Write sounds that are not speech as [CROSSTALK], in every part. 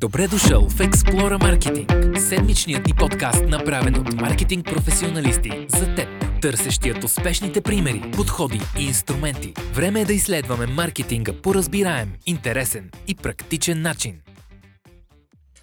Добре дошъл в Explora Marketing, седмичният ни подкаст, направен от маркетинг професионалисти за теб, търсещият успешните примери, подходи и инструменти. Време е да изследваме маркетинга по разбираем, интересен и практичен начин.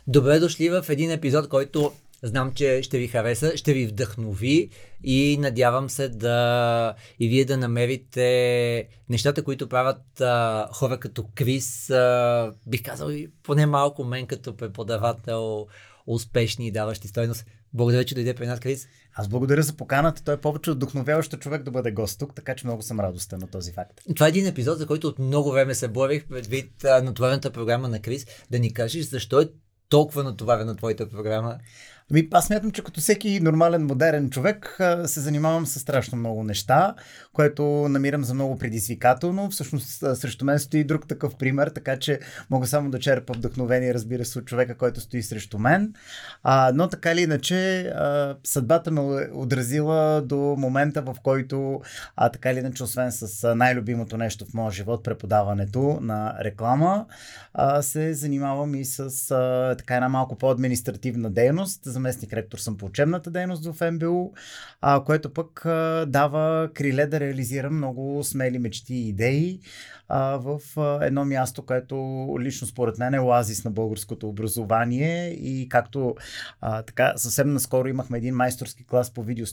Добре дошли в един епизод, който знам, че ще ви хареса, ще ви вдъхнови и надявам се да и вие да намерите нещата, които правят а, хора като Крис, а, бих казал и поне малко мен като преподавател, успешни и даващи стойност. Благодаря, че дойде при нас, Крис. Аз благодаря за поканата. Той е повече от човек да бъде гост тук, така че много съм радостен на този факт. Това е един епизод, за който от много време се борих предвид натоварената програма на Крис. Да ни кажеш защо е толкова натоварена твоята програма? Ами, аз смятам, че като всеки нормален, модерен човек се занимавам с страшно много неща, което намирам за много предизвикателно. Всъщност срещу мен стои друг такъв пример, така че мога само да черпа вдъхновение, разбира се, от човека, който стои срещу мен. А, но така или иначе, а, съдбата ме е отразила до момента, в който а, така или иначе, освен с най-любимото нещо в моя живот, преподаването на реклама, а, се занимавам и с а, така една малко по-административна дейност заместник ректор съм по учебната дейност в МБУ, а, което пък а, дава криле да реализирам много смели мечти и идеи а, в а, едно място, което лично според мен е оазис на българското образование и както а, така съвсем наскоро имахме един майсторски клас по видео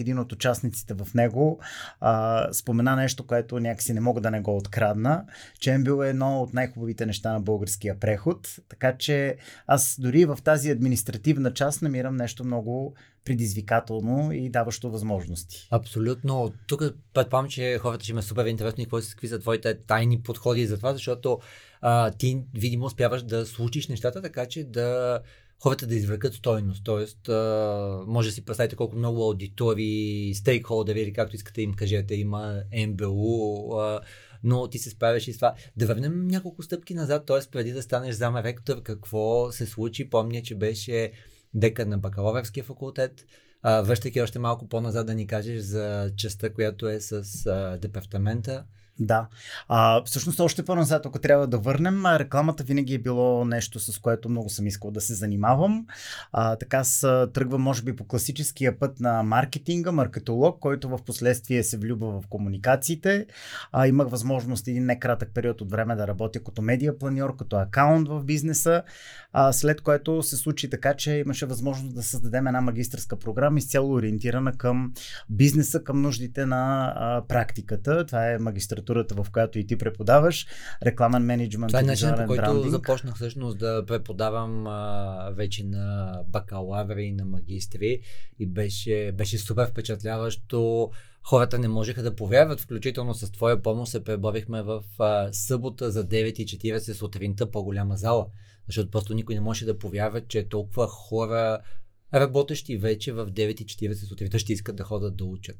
един от участниците в него а, спомена нещо, което някакси не мога да не го открадна, че бил едно от най-хубавите неща на българския преход, така че аз дори в тази административна част намирам нещо много предизвикателно и даващо възможности. Абсолютно. Тук предполагам, че хората ще ме супер интересно и какво са какви са твоите тайни подходи за това, защото а, ти видимо успяваш да случиш нещата така, че да хората да извлекат стойност. Тоест, а, може да си представите колко много аудитори, стейкхолдери или както искате им кажете, има МБУ, а, но ти се справяш и с това. Да върнем няколко стъпки назад, т.е. преди да станеш зам ректор, какво се случи? Помня, че беше декан на бакалавърския факултет. връщайки още малко по-назад да ни кажеш за частта, която е с а, департамента. Да. А, всъщност още по-назад, ако трябва да върнем, рекламата винаги е било нещо, с което много съм искал да се занимавам. А, така с тръгвам, може би, по класическия път на маркетинга, маркетолог, който в последствие се влюбва в комуникациите. А, имах възможност един некратък период от време да работя като медиа планьор, като акаунт в бизнеса, а, след което се случи така, че имаше възможност да създадем една магистрска програма, изцяло ориентирана към бизнеса, към нуждите на а, практиката. Това е магистратура структурата, в която и ти преподаваш, рекламен менеджмент. Това е начинът по който брандинг. започнах всъщност да преподавам а, вече на бакалаври и на магистри и беше, беше супер впечатляващо. Хората не можеха да повярват, включително с твоя помощ се преборихме в а, събота за 9.40 сутринта по-голяма зала, защото просто никой не може да повярва, че толкова хора работещи вече в 9.40 сутринта ще искат да ходят да учат.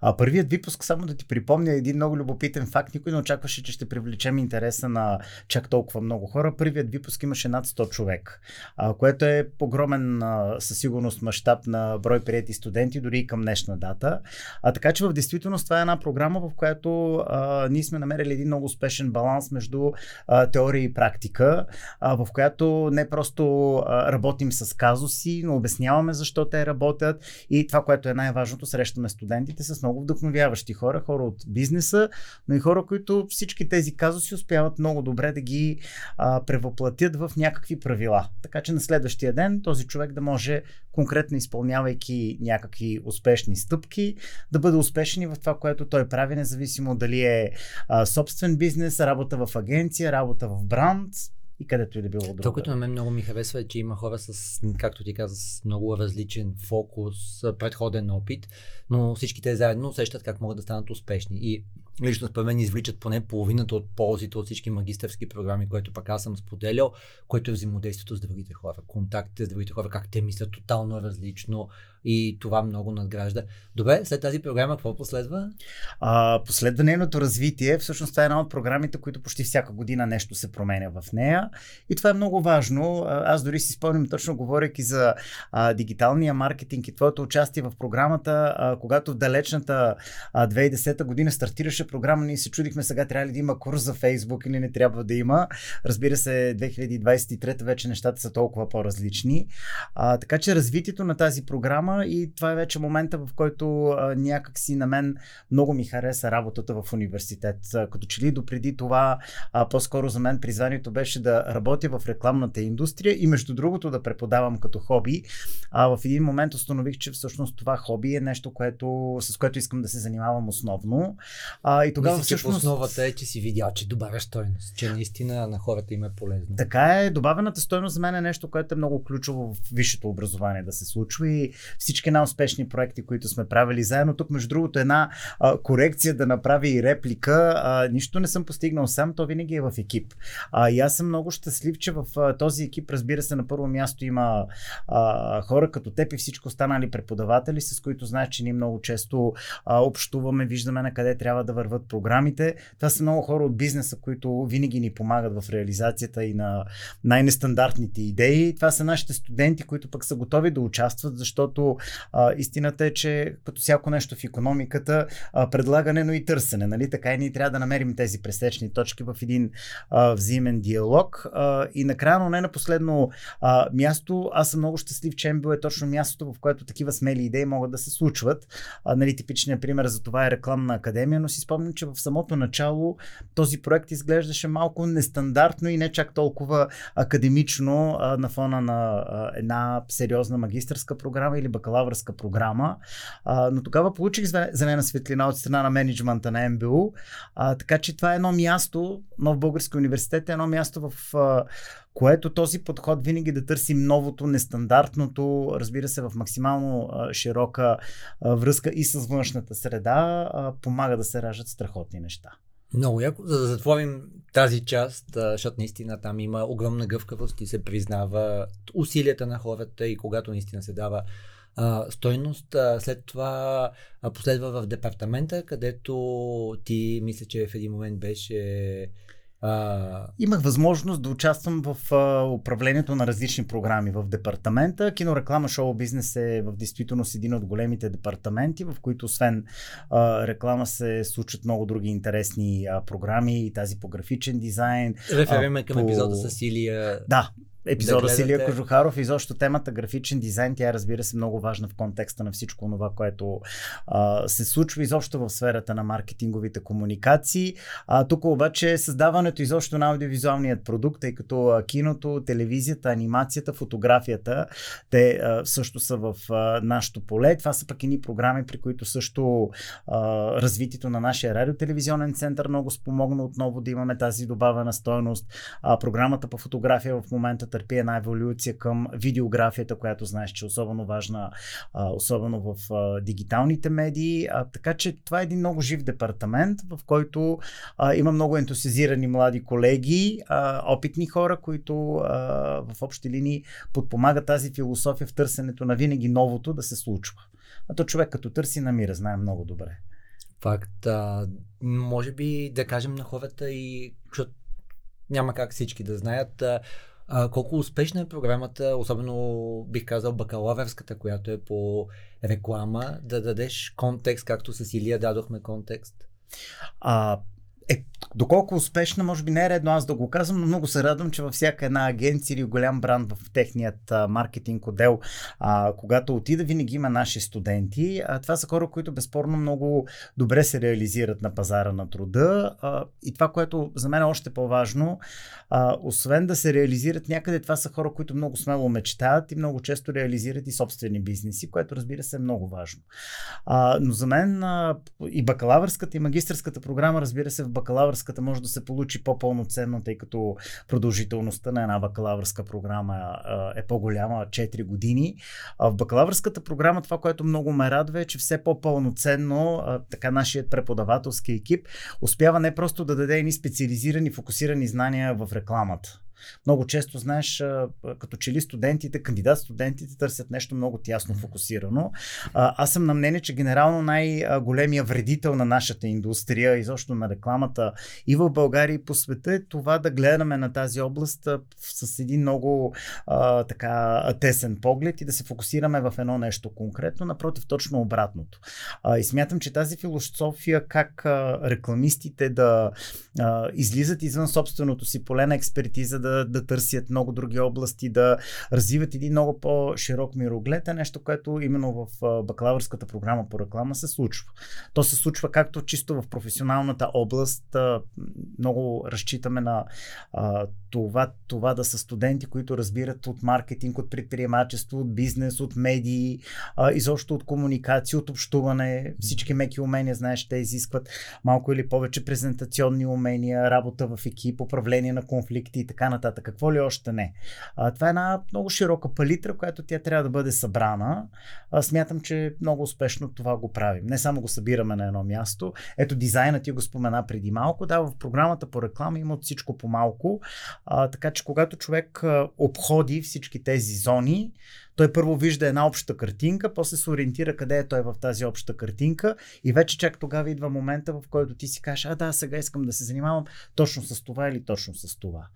А първият випуск, само да ти припомня един много любопитен факт, никой не очакваше, че ще привлечем интереса на чак толкова много хора. Първият випуск имаше над 100 човек, а, което е огромен със сигурност мащаб на брой прияти студенти, дори и към днешна дата. А, така че в действителност това е една програма, в която а, ние сме намерили един много успешен баланс между а, теория и практика, а, в която не просто а, работим с казуси, но обясняваме обясняваме защо те работят и това, което е най-важното, срещаме студентите с много вдъхновяващи хора, хора от бизнеса, но и хора, които всички тези казуси успяват много добре да ги а, превъплатят в някакви правила. Така че на следващия ден този човек да може конкретно изпълнявайки някакви успешни стъпки, да бъде успешен и в това, което той прави, независимо дали е а, собствен бизнес, работа в агенция, работа в бранд, и където и да било друго. Това, което на мен много ми харесва е, че има хора с, както ти каза, с много различен фокус, предходен опит, но всички те заедно усещат как могат да станат успешни. И лично според мен извличат поне половината от ползите от всички магистърски програми, които пък аз съм споделял, което е взаимодействието с другите хора, контактите с другите хора, как те мислят тотално различно и това много надгражда. Добре, след тази програма какво последва? А, последва нейното развитие. Всъщност това е една от програмите, които почти всяка година нещо се променя в нея. И това е много важно. Аз дори си спомням, точно говоряки за а, дигиталния маркетинг и твоето участие в програмата, а, когато в далечната а, 2010 година стартираше програма, ние се чудихме сега трябва ли да има курс за Фейсбук или не трябва да има. Разбира се, 2023 вече нещата са толкова по-различни. А, така че развитието на тази програма и това е вече момента, в който а, някак си на мен много ми хареса работата в университет. А, като че ли допреди това, а, по-скоро за мен призванието беше да работя в рекламната индустрия и между другото да преподавам като хоби. А, в един момент установих, че всъщност това хоби е нещо, което, с което искам да се занимавам основно. А, и тогава Мисля, всъщност... че основата е, че си видял, че добавя стойност, че наистина на хората им е полезно. Така е, добавената стойност за мен е нещо, което е много ключово в висшето образование да се случва и всички най-успешни проекти, които сме правили заедно. Тук, между другото, една а, корекция да направи и реплика. А, нищо не съм постигнал сам, то винаги е в екип. А, и аз съм много щастлив, че в а, този екип, разбира се, на първо място има а, хора като теб и всичко останали преподаватели, с които знаеш, че ние много често а, общуваме, виждаме на къде трябва да върват програмите. Това са много хора от бизнеса, които винаги ни помагат в реализацията и на най-нестандартните идеи. Това са нашите студенти, които пък са готови да участват, защото а, истината е, че като всяко нещо в економиката, а, предлагане, но и търсене. Нали? Така и ние трябва да намерим тези пресечни точки в един а, взаимен диалог. А, и накрая, но не на последно а, място, аз съм много щастлив, че МБО е точно мястото, в което такива смели идеи могат да се случват. А, нали, типичният пример за това е рекламна академия, но си спомням, че в самото начало този проект изглеждаше малко нестандартно и не чак толкова академично а, на фона на а, една сериозна магистърска програма или бакалавърска програма. А, но тогава получих зелена светлина от страна на менеджмента на МБУ. А, така че това е едно място, Нов Български университет е едно място, в а, което този подход винаги да търсим новото, нестандартното, разбира се, в максимално широка връзка и с външната среда, помага да се раждат страхотни неща. Много яко, за да затворим тази част, защото наистина там има огромна гъвкавост и се признава усилията на хората и когато наистина се дава а, стойност. А, след това а, последва в департамента, където ти мисля, че в един момент беше а... Имах възможност да участвам в а, управлението на различни програми в департамента. Кинореклама шоу бизнес е в действителност един от големите департаменти, в които освен а, реклама се случат много други интересни а, програми и тази по графичен дизайн. Реферираме към по... епизода с Силия. Да, епизода да Силия Кожухаров и защо темата графичен дизайн, тя е разбира се много важна в контекста на всичко това, което а, се случва изобщо в сферата на маркетинговите комуникации. А, тук обаче създаването изобщо на аудиовизуалният продукт, тъй като киното, телевизията, анимацията, фотографията, те а, също са в а, нашото поле. Това са пък едни програми, при които също а, развитието на нашия радиотелевизионен център много спомогна отново да имаме тази добавена стоеност. А, програмата по фотография в момента търпи една еволюция към видеографията, която знаеш, че е особено важна, особено в дигиталните медии. Така че това е един много жив департамент, в който има много ентусизирани млади колеги, опитни хора, които в общи линии подпомагат тази философия в търсенето на винаги новото да се случва. А то човек като търси, намира, знае много добре. Факт. А, може би да кажем на хората и, защото няма как всички да знаят, а, колко успешна е програмата, особено бих казал бакалавърската, която е по реклама, да дадеш контекст, както с Илия дадохме контекст? А, е, доколко успешна, може би не е редно аз да го казвам, но много се радвам, че във всяка една агенция или голям бранд в техният а, маркетинг отдел, а, когато отида, винаги има наши студенти. А, това са хора, които безспорно много добре се реализират на пазара на труда. А, и това, което за мен е още по-важно, а, освен да се реализират някъде, това са хора, които много смело мечтаят и много често реализират и собствени бизнеси, което разбира се е много важно. А, но за мен а, и бакалавърската и магистърската програма, разбира се, в бакалавърската може да се получи по-пълноценно, тъй като продължителността на една бакалавърска програма е по-голяма 4 години. В бакалавърската програма това, което много ме радва е, че все по-пълноценно така нашият преподавателски екип успява не просто да даде едни специализирани, фокусирани знания в рекламата Много често, знаеш, като че ли студентите, кандидат студентите търсят нещо много тясно фокусирано. Аз съм на мнение, че генерално най-големия вредител на нашата индустрия, изобщо на рекламата и в България и по света е това да гледаме на тази област с един много а, така тесен поглед и да се фокусираме в едно нещо конкретно. Напротив, точно обратното. А, и смятам, че тази философия как а, рекламистите да а, излизат извън собственото си поле на експертиза, да, да търсят много други области, да развиват един много по-широк мироглед е нещо, което именно в бакалавърската програма по реклама се случва. То се случва както чисто в професионалната област. Много разчитаме на това, това да са студенти, които разбират от маркетинг, от предприемачество, от бизнес, от медии, изобщо от комуникация, от общуване. Всички меки умения, знаеш, те изискват малко или повече презентационни умения, работа в екип, управление на конфликти и така нататък. Какво ли още не. А, това е една много широка палитра, която тя трябва да бъде събрана. А, смятам, че много успешно това го правим. Не само го събираме на едно място. Ето дизайнът ти го спомена преди малко. Да, в програмата по реклама има от всичко по малко. А, така че когато човек обходи всички тези зони, той първо вижда една обща картинка, после се ориентира къде е той в тази обща картинка и вече чак тогава идва момента, в който ти си кажеш, а да, сега искам да се занимавам точно с това или точно с това.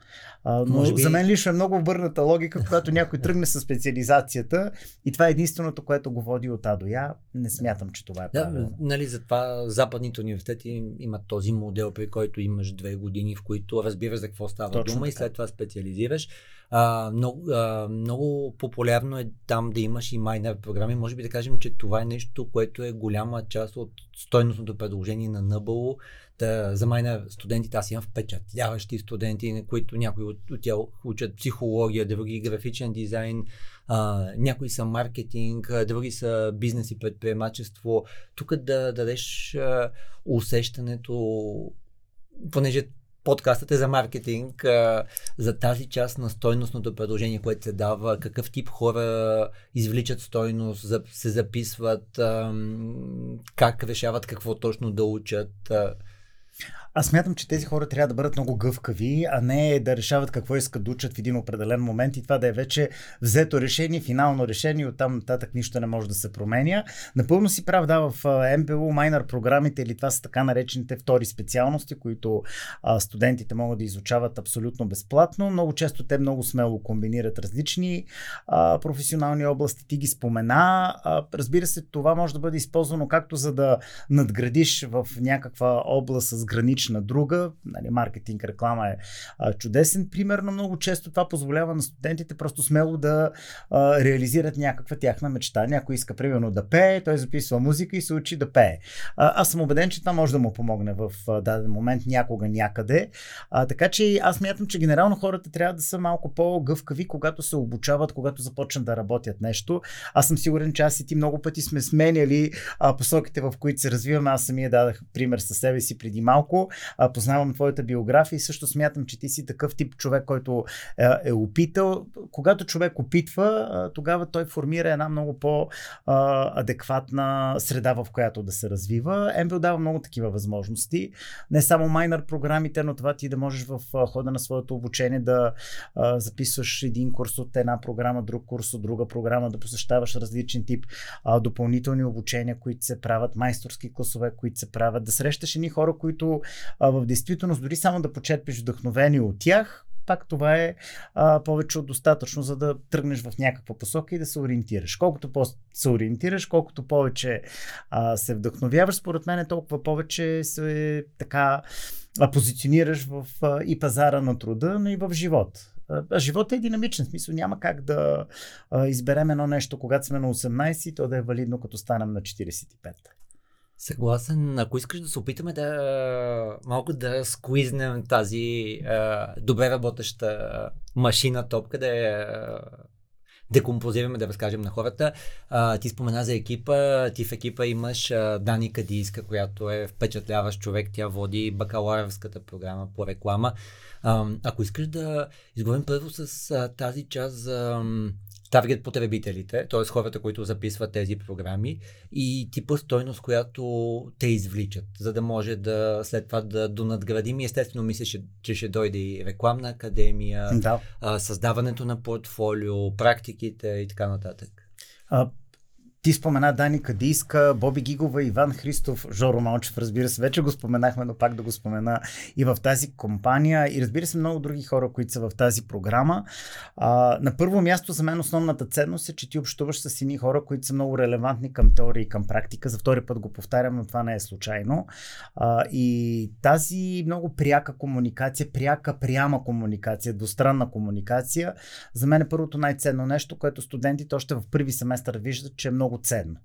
А, но Може би... за мен лично е много върната логика, когато някой тръгне с специализацията и това е единственото, което го води от А до Я. Не смятам, че това е правилно. Да, нали, затова западните университети имат този модел, при който имаш две години, в които разбираш за какво става Точно дума така. и след това специализираш. А, много, а, много популярно е там да имаш и майнер програми. Може би да кажем, че това е нещо, което е голяма част от стойностното предложение на НБО. Да, за майнер студентите, аз имам впечатляващи студенти, които някои от, от тях учат психология, други графичен дизайн, а, някои са маркетинг, други са бизнес и предприемачество. Тук да дадеш а, усещането, понеже подкастът е за маркетинг, за тази част на стойностното предложение, което се дава, какъв тип хора извличат стойност, се записват, как решават какво точно да учат. Аз смятам, че тези хора трябва да бъдат много гъвкави, а не да решават какво искат да учат в един определен момент и това да е вече взето решение, финално решение, оттам нататък нищо не може да се променя. Напълно си прав, да, в MPU майнер програмите или това са така наречените втори специалности, които а, студентите могат да изучават абсолютно безплатно. Много често те много смело комбинират различни а, професионални области. Ти ги спомена. А, разбира се, това може да бъде използвано както за да надградиш в някаква област с гранични на друга. Нали, маркетинг, реклама е а, чудесен пример, но много често това позволява на студентите просто смело да а, реализират някаква тяхна мечта. Някой иска примерно да пее, той записва музика и се учи да пее. А, аз съм убеден, че това може да му помогне в а, даден момент, някога, някъде. А, така че аз мятам, че генерално хората трябва да са малко по-гъвкави, когато се обучават, когато започнат да работят нещо. Аз съм сигурен, че аз и ти много пъти сме сменяли а, посоките, в които се развиваме. Аз самия дадах пример със себе си преди малко а, познавам твоята биография и също смятам, че ти си такъв тип човек, който е, е опитал. Когато човек опитва, тогава той формира една много по-адекватна среда, в която да се развива. MBL дава много такива възможности. Не само майнер програмите, но това ти да можеш в хода на своето обучение да записваш един курс от една програма, друг курс от друга програма, да посещаваш различен тип допълнителни обучения, които се правят, майсторски класове, които се правят, да срещаш едни хора, които а, в действителност дори само да почерпиш вдъхновение от тях, пак това е а, повече от достатъчно, за да тръгнеш в някаква посока и да се ориентираш. Колкото по се ориентираш, колкото повече а, се вдъхновяваш, според мен е толкова повече се така а, позиционираш в а, и пазара на труда, но и в живот. А, живота е динамичен, смисъл няма как да а, изберем едно нещо, когато сме на 18 и то да е валидно, като станем на 45. Съгласен. Ако искаш да се опитаме да малко да сквизнем тази а, добре работеща машина топка, да я декомпозираме, да разкажем на хората. А, ти спомена за екипа. Ти в екипа имаш а, Дани Кадийска, която е впечатляващ човек. Тя води бакалавърската програма по реклама. А, ако искаш да изговорим първо с а, тази част за таргет потребителите, т.е. хората, които записват тези програми и типа стойност, която те извличат, за да може да след това да донадградим. И естествено мисля, че ще дойде и рекламна академия, Да. а, създаването на портфолио, практиките и така нататък. А, ти спомена Дани Кадийска, Боби Гигова, Иван Христов, Жоро Малчев, разбира се, вече го споменахме, но пак да го спомена и в тази компания и разбира се много други хора, които са в тази програма. А, на първо място за мен основната ценност е, че ти общуваш с едни хора, които са много релевантни към теория и към практика. За втори път го повтарям, но това не е случайно. А, и тази много пряка комуникация, пряка, пряма комуникация, двустранна комуникация, за мен е първото най-ценно нещо, което студентите още в първи семестър виждат, че е много ценно.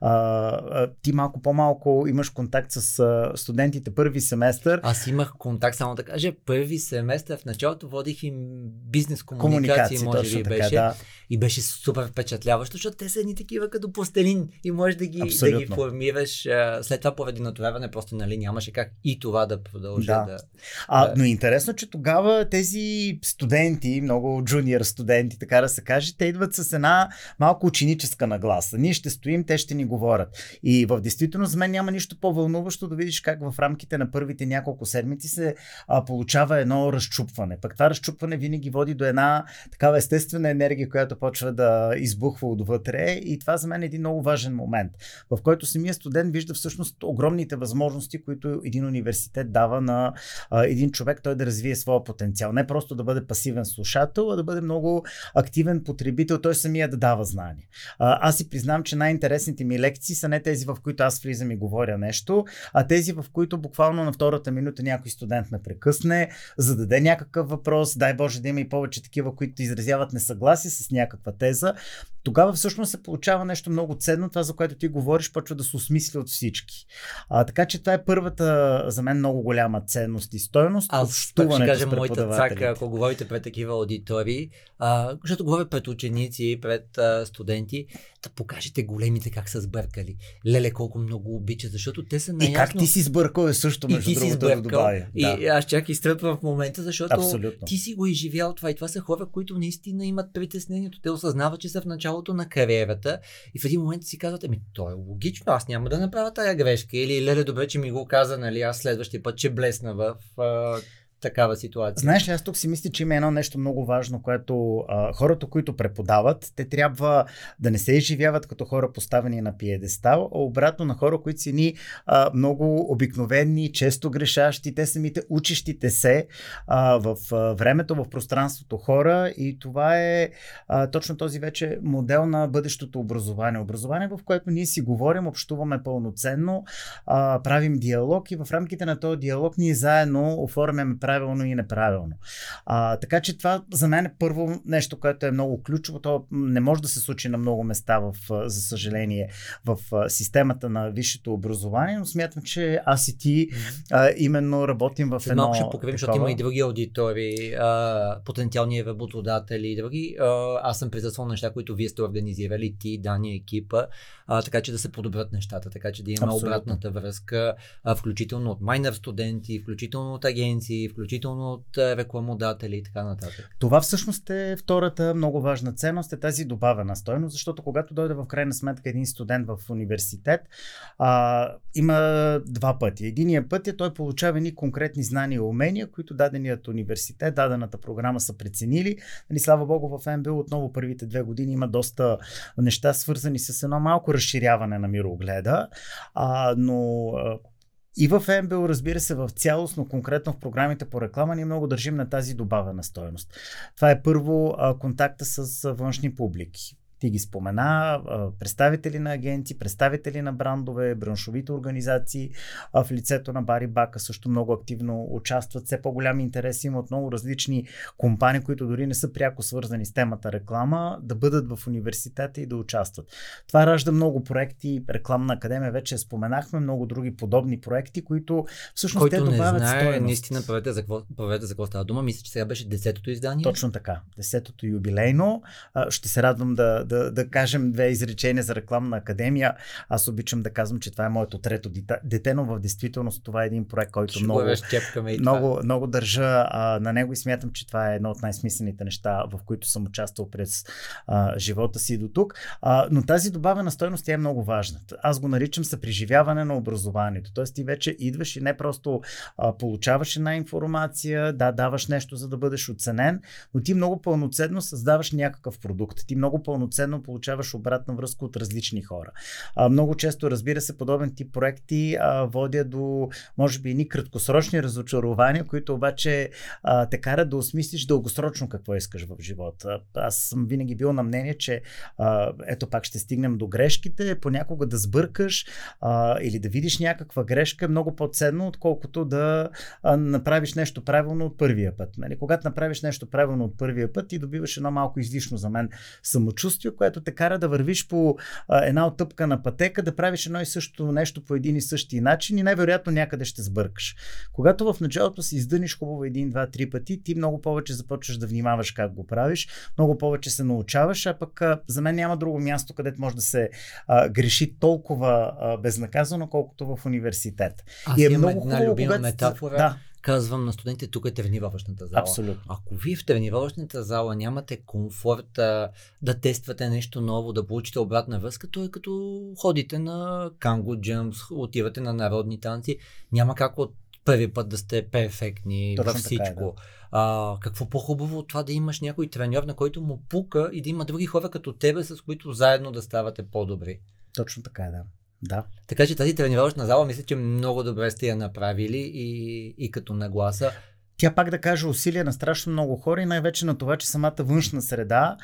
А, ти малко по-малко имаш контакт с студентите първи семестър. Аз имах контакт, само да кажа, първи семестър в началото водих им бизнес комуникации, може би беше. да. И беше супер впечатляващо, защото те са едни такива като пластелин и можеш да ги, да ги формираш. След това поради натоварване просто нали, нямаше как и това да продължи Да. да. А, но е интересно, че тогава тези студенти, много джуниор студенти, така да се каже, те идват с една малко ученическа нагласа. Ние ще стоим, те ще ни говорят. И в действителност за мен няма нищо по-вълнуващо да видиш как в рамките на първите няколко седмици се а, получава едно разчупване. Пък това разчупване винаги води до една такава естествена енергия, която почва да избухва отвътре. И това за мен е един много важен момент, в който самия студент вижда всъщност огромните възможности, които един университет дава на а, един човек той да развие своя потенциал. Не просто да бъде пасивен слушател, а да бъде много активен потребител, той самия да дава знания. А, аз си признам, че най-интересните ми лекции са не тези, в които аз влизам и говоря нещо, а тези, в които буквално на втората минута някой студент ме прекъсне, зададе някакъв въпрос, дай Боже да има и повече такива, които изразяват несъгласие с някаква теза. Тогава всъщност се получава нещо много ценно, това за което ти говориш, почва да се осмисля от всички. А, така че това е първата за мен много голяма ценност и стойност. Аз пак ще кажа моята цака, ако говорите пред такива аудитории, а, защото говоря пред ученици, пред а, студенти, да покажете големите как са сбъркали. Леле, колко много обичат, защото те са И наясно. как ти си сбъркал е също, и между ти си другото, да сбъркал. добавя. И Да, аз чак изтръпвам в момента, защото абсолютно. ти си го изживял това. И това са хора, които наистина имат притеснението. Те осъзнават, че са в началото на кариерата и в един момент си казват, ами то е логично, аз няма да направя тая грешка. Или леле, добре, че ми го каза, нали, аз следващия път ще блесна в такава ситуация. Знаеш ли, аз тук си мисля, че има едно нещо много важно, което а, хората, които преподават, те трябва да не се изживяват като хора поставени на пиедестал, а обратно на хора, които са ни а, много обикновени, често грешащи, те самите учещите се а, в а, времето, в пространството хора и това е а, точно този вече модел на бъдещото образование. Образование, в което ние си говорим, общуваме пълноценно, а, правим диалог и в рамките на този диалог ние заедно оформяме правилно и неправилно. А, така че това за мен е първо нещо, което е много ключово. То не може да се случи на много места, в, за съжаление, в системата на висшето образование, но смятам, че аз и ти а, именно работим в едно малко ще покривим, защото има и други аудитории, а, потенциални работодатели и други. А, аз съм присъствал на неща, които вие сте организирали, ти, Дани, екипа, а, така че да се подобрят нещата, така че да има Абсолютно. обратната връзка, а, включително от майнер студенти, включително от агенции, включително от а, рекламодатели и така нататък. Това всъщност е втората много важна ценност, е тази добавена стойност, защото когато дойде в крайна сметка един студент в университет, а, има два пъти. Единият път е той получава едни конкретни знания и умения, които даденият университет, дадената програма са преценили. Нали, слава Богу, в МБУ отново първите две години има доста неща свързани с едно малко разширяване на мирогледа, а, но и в МБО, разбира се, в цялост, но конкретно в програмите по реклама, ние много държим на тази добавена стоеност. Това е първо а, контакта с външни публики. Ти ги спомена, представители на агенции, представители на брандове, браншовите организации в лицето на Бари Бака също много активно участват. Все по-голям интерес има от много различни компании, които дори не са пряко свързани с темата реклама, да бъдат в университета и да участват. Това ражда много проекти. Рекламна академия вече споменахме, много други подобни проекти, които всъщност те Който не добавят знае, стойност. наистина правете за, какво, правете за какво става дума. Мисля, че сега беше десетото издание. Точно така. Десетото юбилейно. Ще се радвам да, да, да кажем две изречения за рекламна академия. Аз обичам да казвам, че това е моето трето дете, но в действителност това е един проект, който Ще много, много, много държа а, на него и смятам, че това е едно от най-смислените неща, в които съм участвал през а, живота си до тук. А, но тази добавена стойност е много важна. Аз го наричам съпреживяване на образованието. Тоест ти вече идваш и не просто а, получаваш една информация, да, даваш нещо, за да бъдеш оценен, но ти много пълноценно създаваш някакъв продукт. Ти много пълноценно получаваш обратна връзка от различни хора. А, много често, разбира се, подобен тип проекти а, водят до, може би, ни краткосрочни разочарования, които обаче а, те карат да осмислиш дългосрочно какво искаш в живота. Аз съм винаги бил на мнение, че а, ето пак ще стигнем до грешките, понякога да сбъркаш а, или да видиш някаква грешка е много по-ценно, отколкото да а, направиш нещо правилно от първия път. Нали? Когато направиш нещо правилно от първия път, ти добиваш едно малко излишно за мен самочувствие, което те кара да вървиш по а, една оттъпка на пътека, да правиш едно и също нещо по един и същи начин и най-вероятно някъде ще сбъркаш. Когато в началото си издъниш хубаво един, два, три пъти, ти много повече започваш да внимаваш как го правиш, много повече се научаваш, а пък а, за мен няма друго място, където може да се а, греши толкова а, безнаказано, колкото в университет. Аз и е много хубаво, когато... метафора. Да казвам на студентите, тук е тренировъчната зала. Абсолютно. Ако вие в тренировъчната зала нямате комфорта да тествате нещо ново, да получите обратна връзка, то е като ходите на канго джъмс, отивате на народни танци. Няма как от първи път да сте перфектни Точно във всичко. Така е, да. а, какво по-хубаво от това да имаш някой треньор, на който му пука и да има други хора като тебе, с които заедно да ставате по-добри. Точно така е, да. Да. Така че тази тренировъчна зала мисля, че много добре сте я направили и, и като нагласа. Тя пак да каже усилия на страшно много хора и най-вече на това, че самата външна среда,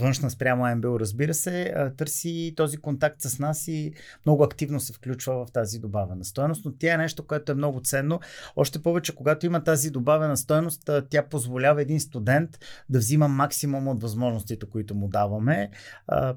външна спрямо МБО, разбира се, търси този контакт с нас и много активно се включва в тази добавена стоеност. Но тя е нещо, което е много ценно. Още повече, когато има тази добавена стоеност, тя позволява един студент да взима максимум от възможностите, които му даваме.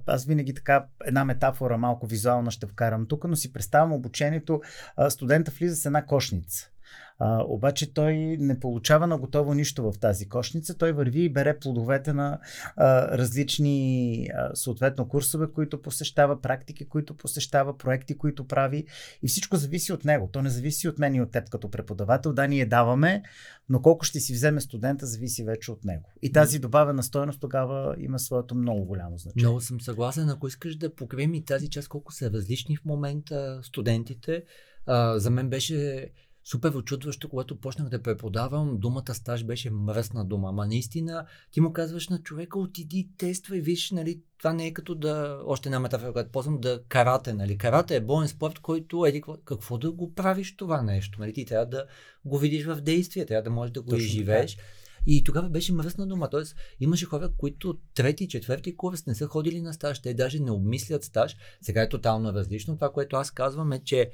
Аз винаги така една метафора малко визуална ще вкарам тук, но си представям обучението. Студента влиза с една кошница а, обаче той не получава на готово нищо в тази кошница. Той върви и бере плодовете на а, различни а, съответно курсове, които посещава, практики, които посещава, проекти, които прави. И всичко зависи от него. То не зависи от мен и от теб като преподавател. Да, ние даваме, но колко ще си вземе студента, зависи вече от него. И тази добавена стоеност тогава има своето много голямо значение. Много съм съгласен. Ако искаш да покрием и тази част, колко са различни в момента студентите, а, за мен беше супер очудващо, когато почнах да преподавам, думата стаж беше мръсна дума. Ама наистина ти му казваш на човека, отиди, тествай, виж, нали, това не е като да, още една метафора, която ползвам, да карате, нали. Карате е боен спорт, който е какво да го правиш това нещо, нали. Ти трябва да го видиш в действие, трябва да можеш да го Точно изживееш. Така. И тогава беше мръсна дума. Тоест, имаше хора, които трети, четвърти курс не са ходили на стаж, те даже не обмислят стаж. Сега е тотално различно. Това, което аз казвам е, че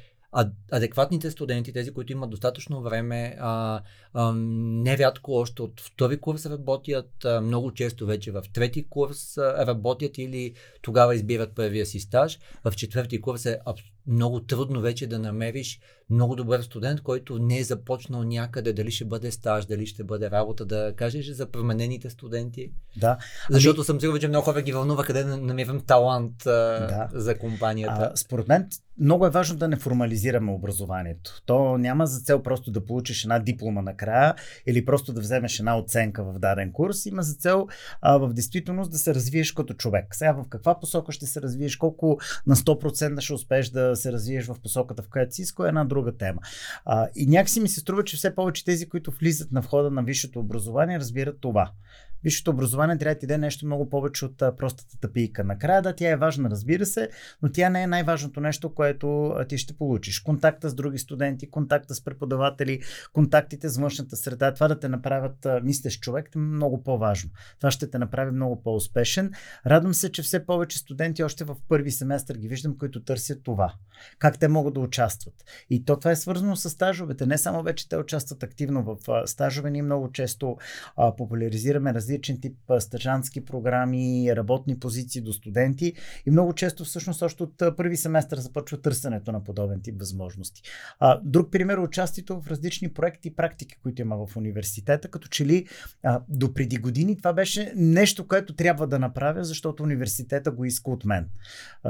адекватните студенти, тези, които имат достатъчно време, а, а, нерядко още от втори курс работят, а, много често вече в трети курс а, работят или тогава избират първия си стаж. В четвърти курс е много трудно вече да намериш много добър студент, който не е започнал някъде, дали ще бъде стаж, дали ще бъде работа, да кажеш за променените студенти. Да. Защото ами... съм сигурен, че много хора ги вълнува къде намирам талант а, да. за компанията. А, според мен много е важно да не формализираме образованието. То няма за цел просто да получиш една диплома накрая или просто да вземеш една оценка в даден курс. Има за цел а, в действителност да се развиеш като човек. Сега в каква посока ще се развиеш, колко на 100% ще успееш да се развиеш в посоката, в която си иска, е една друга тема. А, и някакси ми се струва, че все повече тези, които влизат на входа на висшето образование, разбират това. Висшето образование трябва да ти даде нещо много повече от простата тъпийка. Накрая, да, тя е важна, разбира се, но тя не е най-важното нещо, което ти ще получиш. Контакта с други студенти, контакта с преподаватели, контактите с външната среда, това да те направят а, мислеш човек е много по-важно. Това ще те направи много по-успешен. Радвам се, че все повече студенти още в първи семестър ги виждам, които търсят това. Как те могат да участват. И то това е свързано с стажовете. Не само вече те участват активно в а, стажове, ние много често а, популяризираме различни различен тип стъжански програми, работни позиции до студенти и много често всъщност още от първи семестър започва търсенето на подобен тип възможности. Друг пример е участието в различни проекти и практики, които има в университета, като че ли до преди години това беше нещо, което трябва да направя, защото университета го иска от мен.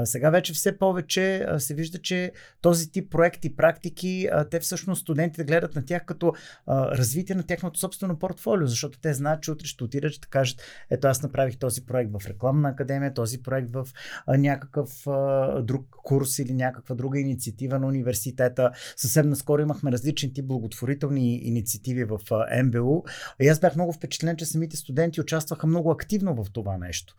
Сега вече все повече се вижда, че този тип проекти практики, те всъщност студентите гледат на тях като развитие на тяхното собствено портфолио, защото те знаят, че утре ще отидат, ще кажат, ето аз направих този проект в рекламна академия, този проект в а, някакъв а, друг курс или някаква друга инициатива на университета. Съвсем наскоро имахме различни тип благотворителни инициативи в а, МБУ. И аз бях много впечатлен, че самите студенти участваха много активно в това нещо.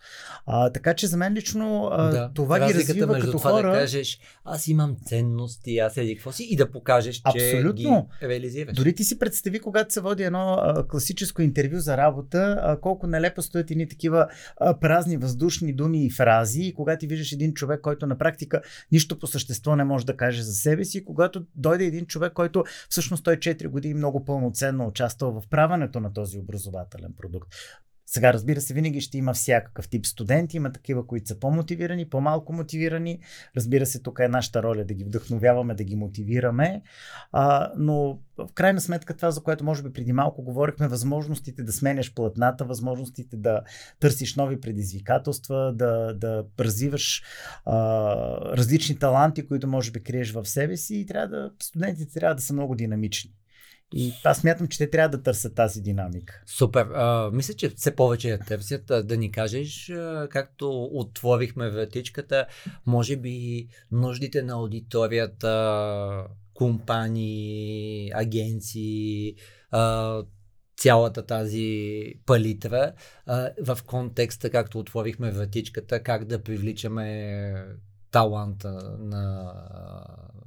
А, така че за мен лично а, да, това ги развива между като това хора. да кажеш, аз имам ценности, аз еди какво си и да покажеш, че Абсолютно. ги реализираш. Дори ти си представи, когато се води едно а, класическо интервю за работа, а, колко нелепо стоят едни такива а, празни въздушни думи и фрази, и когато ти виждаш един човек, който на практика нищо по същество не може да каже за себе си, и когато дойде един човек, който всъщност той 4 години много пълноценно участвал в правенето на този образователен продукт. Сега, разбира се, винаги ще има всякакъв тип студенти. Има такива, които са по-мотивирани, по-малко мотивирани. Разбира се, тук е нашата роля да ги вдъхновяваме, да ги мотивираме. А, но в крайна сметка това, за което може би преди малко говорихме, възможностите да сменяш платната, възможностите да търсиш нови предизвикателства, да, да развиваш а, различни таланти, които може би криеш в себе си и трябва да, студентите трябва да са много динамични. И аз смятам, че те трябва да търсят тази динамика. Супер. А, мисля, че все повече я търсят. Да ни кажеш, както отворихме вратичката, може би нуждите на аудиторията, компании, агенции, а, цялата тази палитра а, в контекста, както отворихме вратичката, как да привличаме таланта на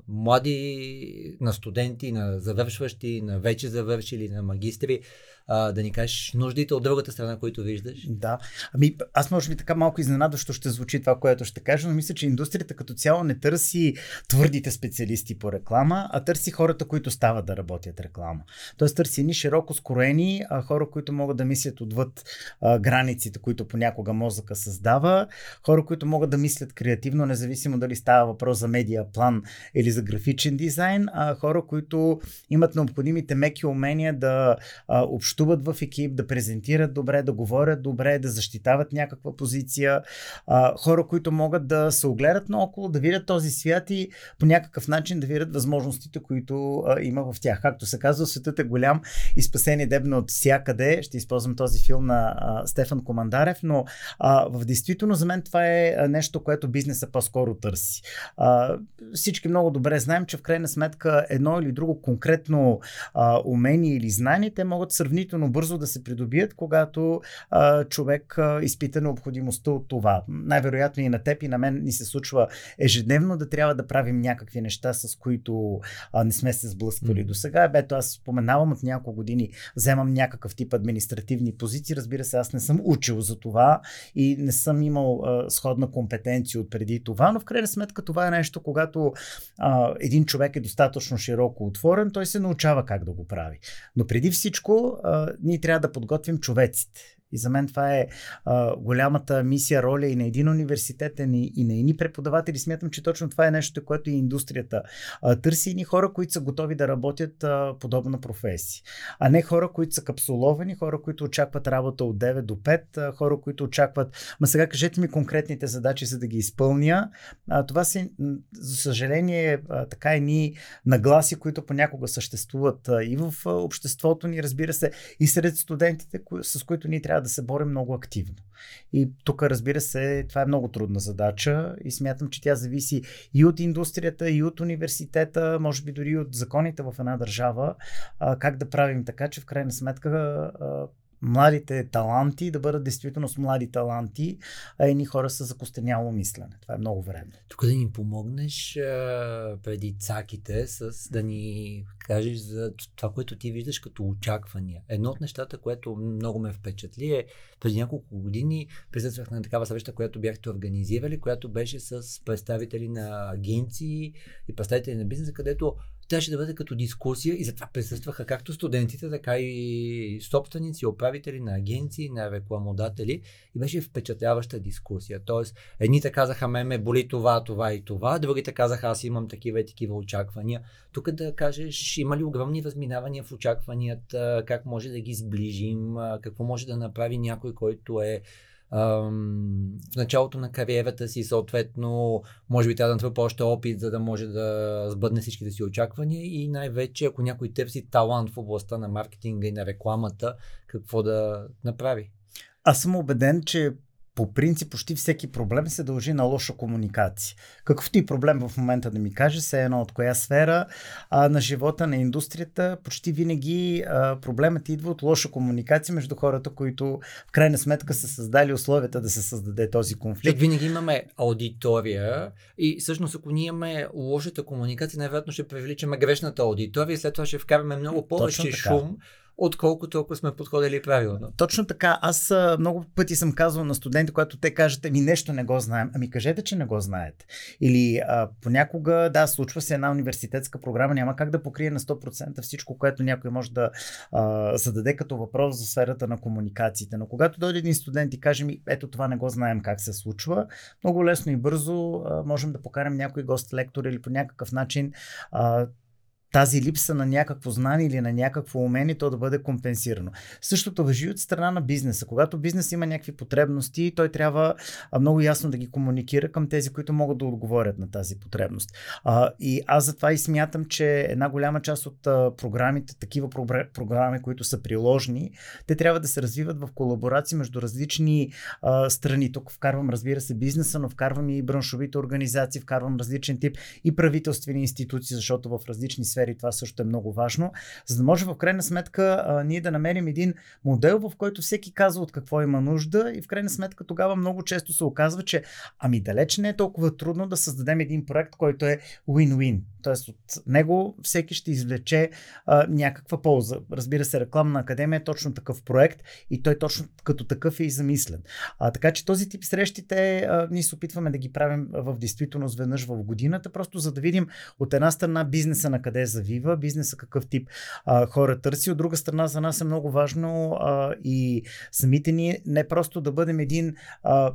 млади, на студенти, на завършващи, на вече завършили, на магистри, а, да ни кажеш нуждите от другата страна, които виждаш? Да. Ами, аз може би така малко изненадващо ще звучи това, което ще кажа, но мисля, че индустрията като цяло не търси твърдите специалисти по реклама, а търси хората, които стават да работят реклама. Тоест търси ни широко скроени а, хора, които могат да мислят отвъд а, границите, които понякога мозъка създава, хора, които могат да мислят креативно, независимо дали става въпрос за медиа план или за графичен дизайн, а хора, които имат необходимите меки умения да а, в екип, да презентират добре, да говорят добре, да защитават някаква позиция. А, хора, които могат да се огледат наоколо, да видят този свят и по някакъв начин да видят възможностите, които а, има в тях. Както се казва, светът е голям и спасение дебна от всякъде. Ще използвам този филм на а, Стефан Командарев, но а, в действително за мен това е нещо, което бизнеса по-скоро търси. А, всички много добре знаем, че в крайна сметка едно или друго конкретно а, умение или знание, те могат сравнително бързо да се придобият, когато а, човек а, изпита необходимостта от това. Най-вероятно и на теб и на мен ни се случва ежедневно да трябва да правим някакви неща, с които а, не сме се сблъсквали mm. до сега. Бето аз споменавам от няколко години, вземам някакъв тип административни позиции. Разбира се, аз не съм учил за това и не съм имал а, сходна компетенция от преди това, но в крайна сметка това е нещо, когато а, един човек е достатъчно широко отворен, той се научава как да го прави. Но преди всичко, а, ние трябва да подготвим човеците. И за мен това е а, голямата мисия, роля и на един университет, и, и на едни преподаватели. Смятам, че точно това е нещо, което и индустрията а, търси. Едни хора, които са готови да работят а, подобна професия. А не хора, които са капсуловани, хора, които очакват работа от 9 до 5, а, хора, които очакват. Ма сега кажете ми конкретните задачи, за да ги изпълня. А, това си, за съжаление, а, така едни нагласи, които понякога съществуват а, и в а, обществото ни, разбира се, и сред студентите, кои, с които ние трябва да се борим много активно. И тук, разбира се, това е много трудна задача и смятам, че тя зависи и от индустрията, и от университета, може би дори и от законите в една държава, как да правим така, че в крайна сметка младите таланти да бъдат действително с млади таланти, а едни хора с закостеняло мислене. Това е много време. Тук да ни помогнеш преди цаките с да ни кажеш за това, което ти виждаш като очаквания. Едно от нещата, което много ме впечатли е преди няколко години присъствах на такава среща, която бяхте организирали, която беше с представители на агенции и представители на бизнеса, където трябваше да бъде като дискусия и затова присъстваха както студентите, така и собственици, управители на агенции, на рекламодатели и беше впечатляваща дискусия. Тоест, едните казаха, ме ме боли това, това и това, другите казаха, аз имам такива и такива очаквания. Тук да кажеш, има ли огромни разминавания в очакванията, как може да ги сближим, какво може да направи някой, който е в началото на кариерата си, съответно, може би трябва да натрупа още опит, за да може да сбъдне всичките си очаквания и най-вече, ако някой търси талант в областта на маркетинга и на рекламата, какво да направи. Аз съм убеден, че по принцип почти всеки проблем се дължи на лоша комуникация. Какъвто и проблем в момента да ми каже, се едно от коя сфера а, на живота, на индустрията, почти винаги а, проблемът идва от лоша комуникация между хората, които в крайна сметка са създали условията да се създаде този конфликт. Винаги имаме аудитория и всъщност ако ние имаме лошата комуникация, най-вероятно ще привличаме грешната аудитория и след това ще вкараме много повече шум отколкото ако сме подходили правилно. Точно така. Аз много пъти съм казвал на студенти, когато те кажат, ами нещо не го знаем. Ами кажете, че не го знаете. Или а, понякога, да, случва се една университетска програма, няма как да покрие на 100% всичко, което някой може да а, зададе като въпрос за сферата на комуникациите. Но когато дойде един студент и каже ми, ето това не го знаем как се случва, много лесно и бързо а, можем да покарам някой гост лектор или по някакъв начин а, тази липса на някакво знание или на някакво умение, то да бъде компенсирано. Същото въжи от страна на бизнеса. Когато бизнес има някакви потребности, той трябва много ясно да ги комуникира към тези, които могат да отговорят на тази потребност. И аз затова и смятам, че една голяма част от програмите, такива програми, които са приложни, те трябва да се развиват в колаборации между различни страни. Тук вкарвам, разбира се, бизнеса, но вкарвам и браншовите организации, вкарвам различен тип и правителствени институции, защото в различни сфери сфери, това също е много важно, за да може в крайна сметка а, ние да намерим един модел, в който всеки казва от какво има нужда и в крайна сметка тогава много често се оказва, че ами далеч не е толкова трудно да създадем един проект, който е win-win. Тоест от него всеки ще извлече а, някаква полза. Разбира се, рекламна академия е точно такъв проект и той точно като такъв е и замислен. А, така че този тип срещите а, ние се опитваме да ги правим в действителност веднъж в годината, просто за да видим от една страна бизнеса на къде завива, бизнеса какъв тип а, хора търси, от друга страна за нас е много важно а, и самите ни не просто да бъдем един а,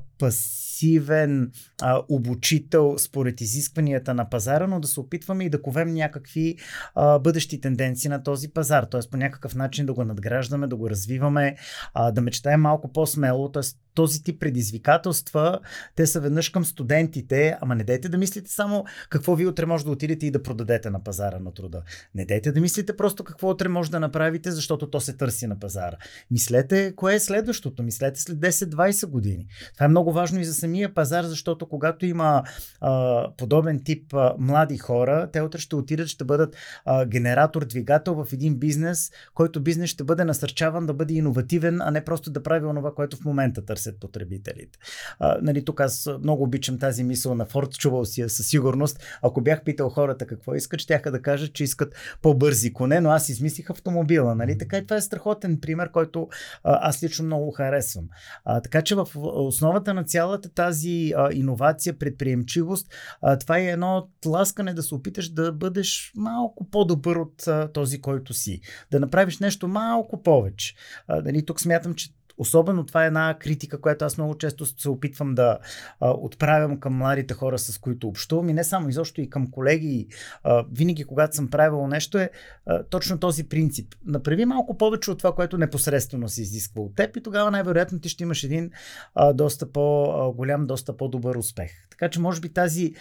пасивен а, обучител според изискванията на пазара, но да се опитваме и да ковем някакви а, бъдещи тенденции на този пазар, т.е. по някакъв начин да го надграждаме, да го развиваме, а, да мечтаем малко по-смело, т.е този тип предизвикателства, те са веднъж към студентите, ама не дайте да мислите само какво ви утре може да отидете и да продадете на пазара на труда. Не дайте да мислите просто какво утре може да направите, защото то се търси на пазара. Мислете кое е следващото, мислете след 10-20 години. Това е много важно и за самия пазар, защото когато има а, подобен тип а, млади хора, те утре ще отидат, ще бъдат а, генератор, двигател в един бизнес, който бизнес ще бъде насърчаван да бъде иновативен, а не просто да прави онова, което в момента търси търсят потребителите. А, нали, тук аз много обичам тази мисъл на Форд, чувал си я със сигурност. Ако бях питал хората какво искат, ще да кажат, че искат по-бързи коне, но аз измислих автомобила. Нали? Така и това е страхотен пример, който а, аз лично много харесвам. А, така че в основата на цялата тази а, иновация, предприемчивост, а, това е едно тласкане да се опиташ да бъдеш малко по-добър от а, този, който си. Да направиш нещо малко повече. А, нали, тук смятам, че Особено това е една критика, която аз много често се опитвам да а, отправям към младите хора, с които общувам и не само изобщо и към колеги. А, винаги, когато съм правил нещо, е а, точно този принцип. Направи малко повече от това, което непосредствено се изисква от теб и тогава най-вероятно ти ще имаш един а, доста по-голям, доста по-добър успех. Така че, може би тази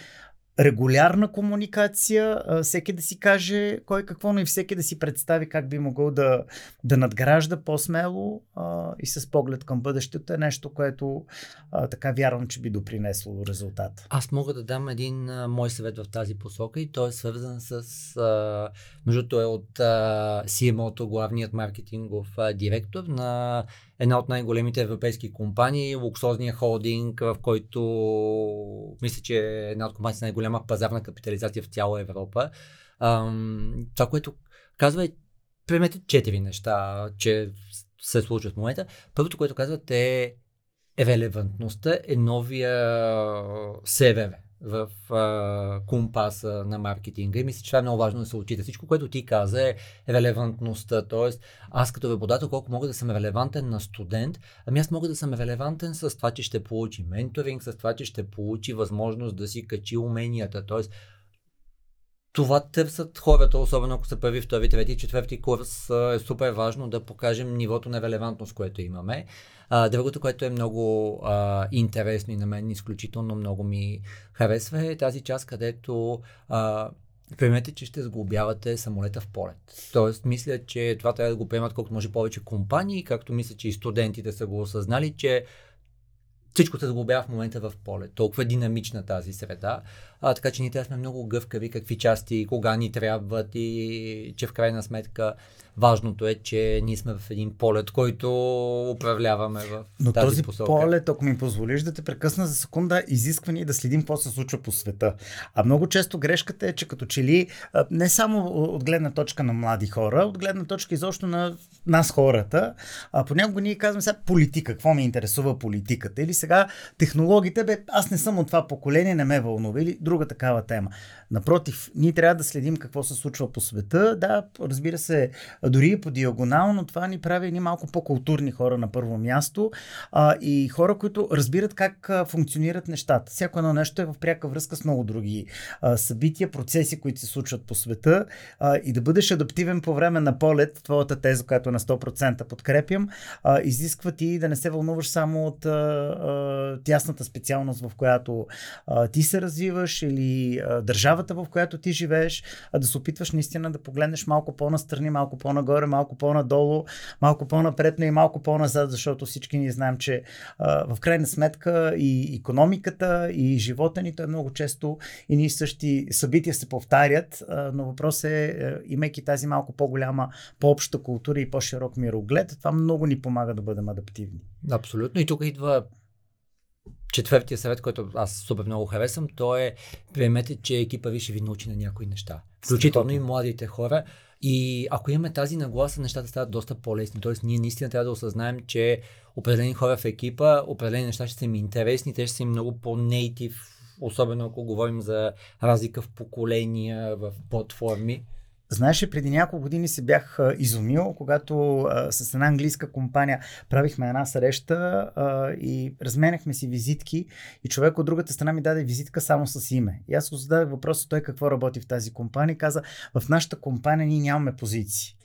регулярна комуникация, всеки да си каже кой какво, но и всеки да си представи как би могъл да, да надгражда по-смело а, и с поглед към бъдещето е нещо, което а, така вярвам, че би допринесло резултат. Аз мога да дам един а, мой съвет в тази посока и той е свързан с, а, между е от а, CMO-то, главният маркетингов а, директор на една от най-големите европейски компании, луксозния холдинг, в който мисля, че е една от компаниите с най-голяма пазарна капитализация в цяла Европа. Ам, това, което казва е, приемете четири неща, че се случват в момента. Първото, което казват е релевантността е новия СВВ. В а, компаса на маркетинга и мисля, че това е много важно да се отчита. Всичко, което ти каза е релевантността. Тоест, аз като работодател, колко мога да съм релевантен на студент, ами аз мога да съм релевантен с това, че ще получи менторинг, с това, че ще получи възможност да си качи уменията. Тоест, това търсят хората, особено ако са първи, втори, трети, четвърти курс, е супер важно да покажем нивото на релевантност, което имаме. Другото, което е много а, интересно и на мен изключително много ми харесва е тази част, където а, Приемете, че ще сглобявате самолета в полет. Тоест, мисля, че това трябва да го приемат колкото може повече компании, както мисля, че и студентите са го осъзнали, че всичко се сглобява в момента в поле. Толкова е динамична тази среда. А, така че ние трябва сме много гъвкави, какви части, кога ни трябват и че в крайна сметка важното е, че ние сме в един полет, който управляваме в Но тази този посока. полет, ако ми позволиш да те прекъсна за секунда, изисква ни да следим какво се случва по света. А много често грешката е, че като че ли не само от гледна точка на млади хора, от гледна точка изобщо на нас хората, а понякога ние казваме сега политика, какво ме интересува политиката. Или сега технологиите, бе, аз не съм от това поколение, не ме вълнува. Или друга такава тема. Напротив, ние трябва да следим какво се случва по света. Да, разбира се, дори и по диагонално, това ни прави едни малко по-културни хора на първо място а, и хора, които разбират как функционират нещата. Всяко едно нещо е в пряка връзка с много други а, събития, процеси, които се случват по света а, и да бъдеш адаптивен по време на полет, твоята теза, която на 100% подкрепям, а, изисква ти да не се вълнуваш само от а, а, тясната специалност, в която а, ти се развиваш или а, държавата, в която ти живееш, а да се опитваш наистина да погледнеш малко по-настрани, малко по-нагоре, малко по-надолу, малко по-напред, но и малко по-назад, защото всички ние знаем, че а, в крайна сметка и економиката, и живота ни, той много често и ние същи събития се повтарят, а, но въпрос е, е, имайки тази малко по-голяма, по-обща култура и по-широк мироглед, това много ни помага да бъдем адаптивни. Абсолютно. И тук идва четвъртия съвет, който аз супер много харесвам, то е приемете, че екипа ви ще ви научи на някои неща. Включително и младите хора. И ако имаме тази нагласа, нещата стават доста по-лесни. Тоест, ние наистина трябва да осъзнаем, че определени хора в екипа, определени неща ще са им интересни, те ще са им много по-нейтив, особено ако говорим за разлика в поколения, в платформи. Знаеш, преди няколко години се бях изумил, когато а, с една английска компания правихме една среща а, и разменяхме си визитки и човек от другата страна ми даде визитка само с име. И аз го зададах въпроса той какво работи в тази компания и каза, в нашата компания ние нямаме позиции.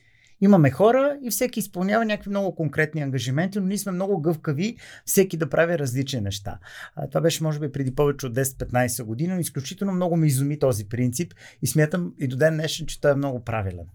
Имаме хора и всеки изпълнява някакви много конкретни ангажименти, но ние сме много гъвкави, всеки да прави различни неща. Това беше, може би, преди повече от 10-15 години, но изключително много ме изуми този принцип и смятам и до ден днешен, че той е много правилен.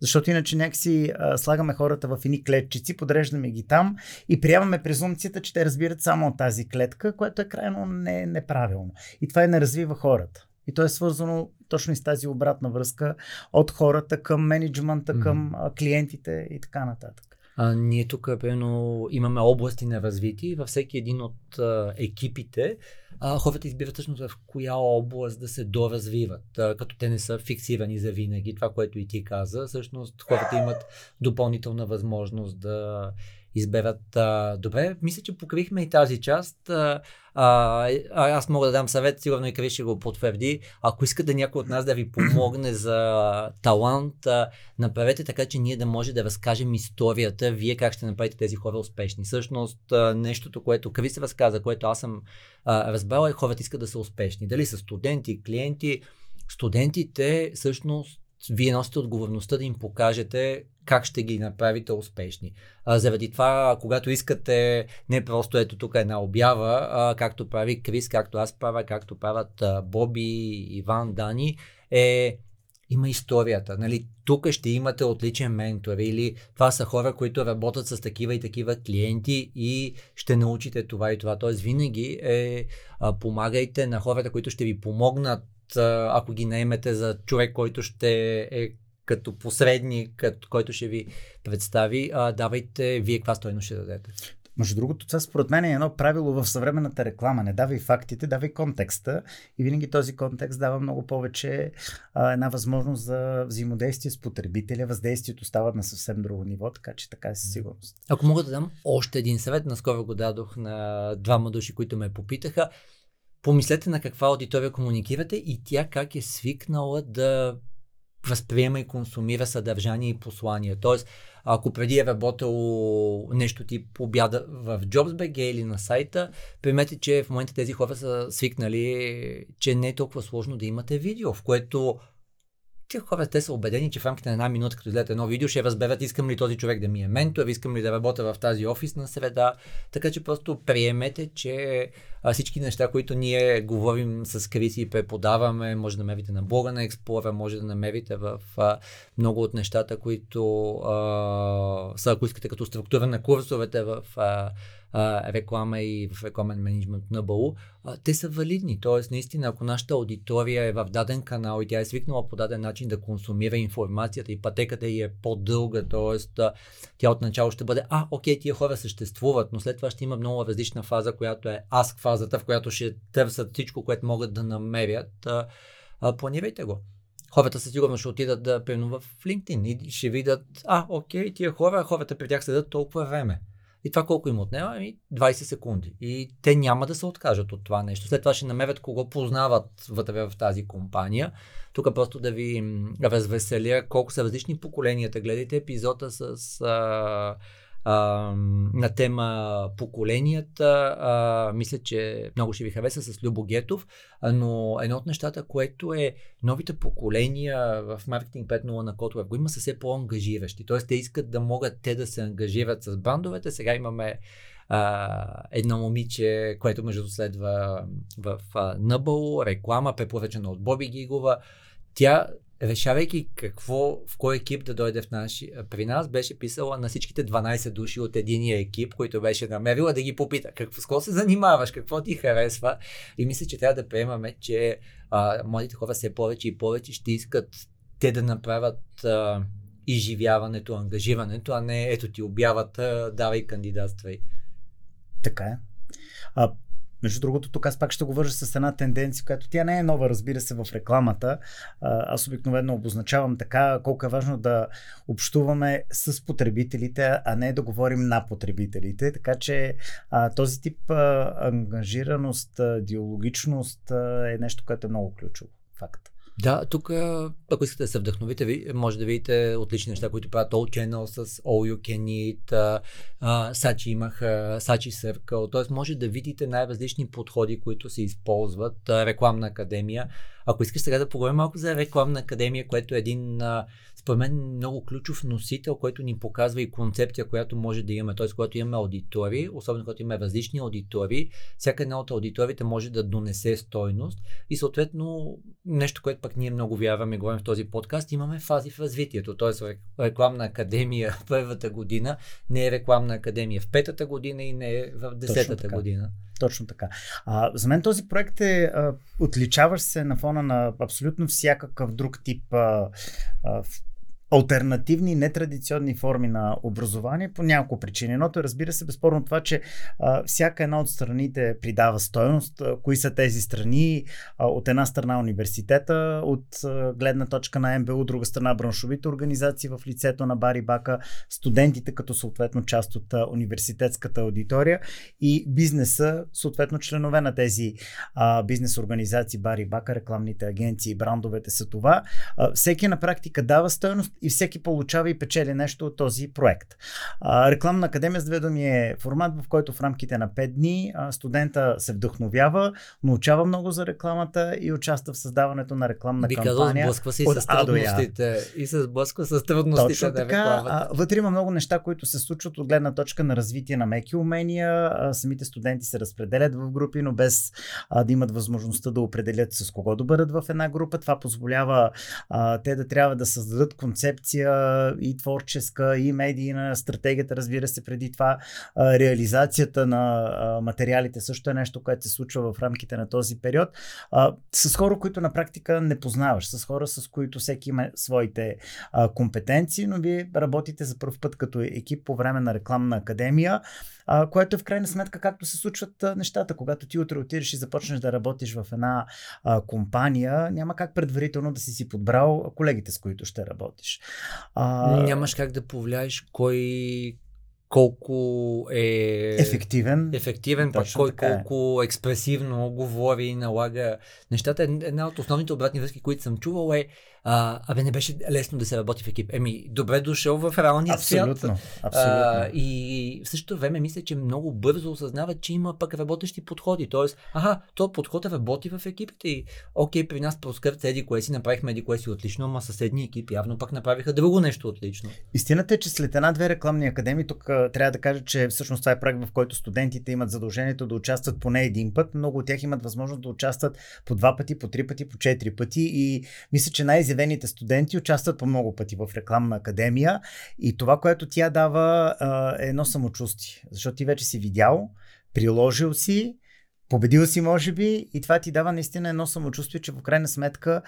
Защото иначе някакси а, слагаме хората в едни клетчици, подреждаме ги там и приемаме презумцията, че те разбират само от тази клетка, което е крайно не, неправилно. И това и не развива хората. И то е свързано точно и с тази обратна връзка от хората към менеджмента, mm-hmm. към а, клиентите и така нататък. А, ние тук, примерно, имаме области на развитие във всеки един от а, екипите а, хората избират всъщност в коя област да се доразвиват, а, като те не са фиксирани за винаги. Това, което и ти каза, всъщност хората имат допълнителна възможност да изберат. А, добре, мисля, че покрихме и тази част. А, а, аз мога да дам съвет, сигурно и Крис ще го потвърди. Ако искате някой от нас да ви помогне за талант, а, направете така, че ние да може да разкажем историята, вие как ще направите тези хора успешни. Всъщност, а, нещото, което Крис разказа, което аз съм а, разбрал, е хората искат да са успешни. Дали са студенти, клиенти, студентите всъщност вие носите отговорността да им покажете как ще ги направите успешни. А, заради това, когато искате, не просто ето тук една обява, а, както прави Крис, както аз правя, както правят а, Боби, Иван, Дани, е има историята. Нали? Тук ще имате отличен ментор или това са хора, които работят с такива и такива клиенти и ще научите това и това. Тоест винаги е, а, помагайте на хората, които ще ви помогнат ако ги наемете за човек, който ще е като посредник, като, който ще ви представи, а, давайте вие каква стойност ще дадете. Между другото, това според мен е едно правило в съвременната реклама. Не давай фактите, давай контекста. И винаги този контекст дава много повече а, една възможност за взаимодействие с потребителя. Въздействието става на съвсем друго ниво, така че така е със сигурност. Ако мога да дам още един съвет, наскоро го дадох на двама души, които ме попитаха помислете на каква аудитория комуникирате и тя как е свикнала да възприема и консумира съдържание и послания. Тоест, ако преди е работило нещо тип обяда в JobsBG или на сайта, примете, че в момента тези хора са свикнали, че не е толкова сложно да имате видео, в което Тия хора те са убедени, че в рамките на една минута, като изгледат едно видео, ще разберат искам ли този човек да ми е ментор, искам ли да работя в тази офисна среда. Така че просто приемете, че всички неща, които ние говорим с Криси и преподаваме, може да намерите на блога на Explorer, може да намерите в много от нещата, които а, са, ако искате, като структура на курсовете в а, реклама и в рекламен менеджмент на БАУ, те са валидни. Тоест, наистина, ако нашата аудитория е в даден канал и тя е свикнала по даден начин да консумира информацията и пътеката й е по-дълга, т.е. тя отначало ще бъде, а, окей, тия хора съществуват, но след това ще има много различна фаза, която е аск фазата, в която ще търсят всичко, което могат да намерят. Планирайте го хората със сигурност ще отидат да примерно в LinkedIn и ще видят, а, окей, тия хора, хората при тях седат толкова време. И това колко им отнема? Ами 20 секунди. И те няма да се откажат от това нещо. След това ще намерят кого познават вътре в тази компания. Тук просто да ви развеселя колко са различни поколенията. Гледайте епизода с а, на тема поколенията. А, мисля, че много ще ви хареса с Любо Гетов, но едно от нещата, което е новите поколения в маркетинг 5.0 на Котове го има са все по-ангажиращи. Тоест те искат да могат те да се ангажират с брандовете. Сега имаме а, едно момиче, което между следва в Нъбъл, реклама, препоръчена от Боби Гигова. Тя решавайки какво, в кой екип да дойде в наши, при нас, беше писала на всичките 12 души от единия екип, който беше намерила да ги попита какво, с какво се занимаваш, какво ти харесва. И мисля, че трябва да приемаме, че а, младите хора все повече и повече ще искат те да направят а, изживяването, ангажирането, а не ето ти обявата, давай кандидатствай. Така е. А, между другото, тук аз пак ще го вържа с една тенденция, която тя не е нова, разбира се, в рекламата. Аз обикновено обозначавам така, колко е важно да общуваме с потребителите, а не да говорим на потребителите. Така че този тип ангажираност, диалогичност е нещо, което е много ключово. Факт. Да, тук, ако искате да се вдъхновите, може да видите отлични неща, които правят All Channel с All You Can Eat, Сачи имах Сачи Circle, т.е. може да видите най-различни подходи, които се използват. Рекламна академия. Ако искаш сега да поговорим малко за рекламна академия, което е един според мен много ключов носител, който ни показва и концепция, която може да имаме. Т.е. когато имаме аудитории, особено когато имаме различни аудитории, всяка една от аудиториите може да донесе стойност и съответно нещо, което пък ние много вярваме, говорим в този подкаст, имаме фази в развитието. Т.е. рекламна академия [LAUGHS] първата година не е рекламна академия в петата година и не е в десетата година. Точно така. А, за мен този проект е отличаващ се на фона на абсолютно всякакъв друг тип а, а, альтернативни, нетрадиционни форми на образование по няколко причини. Едното е, разбира се, безспорно това, че а, всяка една от страните придава стоеност. Кои са тези страни? А, от една страна университета, от а, гледна точка на МБУ, от друга страна браншовите организации в лицето на Бари Бака, студентите като съответно част от а, университетската аудитория и бизнеса, съответно членове на тези а, бизнес организации Бари Бака, рекламните агенции, брандовете са това. А, всеки на практика дава стоеност и всеки получава и печели нещо от този проект. А, рекламна академия с две думи е формат, в който в рамките на 5 дни а, студента се вдъхновява, научава много за рекламата и участва в създаването на рекламна Би кампания. Сблъсква се и с трудностите. И се сблъсква с трудностите Точно така, а, вътре има много неща, които се случват от гледна точка на развитие на меки умения. А, самите студенти се разпределят в групи, но без а, да имат възможността да определят с кого да бъдат в една група. Това позволява а, те да трябва да създадат концепт концепция и творческа, и медийна, стратегията, разбира се, преди това. Реализацията на материалите също е нещо, което се случва в рамките на този период. С хора, които на практика не познаваш, с хора, с които всеки има своите компетенции, но вие работите за първ път като екип по време на рекламна академия а, което е в крайна сметка както се случват а, нещата. Когато ти утре отидеш и започнеш да работиш в една а, компания, няма как предварително да си си подбрал колегите, с които ще работиш. А... Нямаш как да повлияеш кой колко е ефективен. ефективен, пък кой е. колко експресивно говори и налага нещата. Ед- Една от основните обратни връзки, които съм чувал е а, абе не беше лесно да се работи в екип. Еми, добре дошъл в реалния свят. Абсолютно. Абсолютно. А, и в същото време мисля, че много бързо осъзнават, че има пък работещи подходи. Тоест, аха, то подход работи в екипите и окей, при нас проскърт еди кое си, направихме еди кое си отлично, ама съседни екипи явно пък направиха друго нещо отлично. Истината е, че след една-две рекламни академии, тук трябва да кажа, че всъщност това е проект, в който студентите имат задължението да участват поне един път. Много от тях имат възможност да участват по два пъти, по три пъти, по четири пъти. И мисля, че най-изявените студенти участват по много пъти в рекламна академия. И това, което тя дава, е едно самочувствие. Защото ти вече си видял, приложил си, победил си, може би, и това ти дава наистина едно самочувствие, че в крайна сметка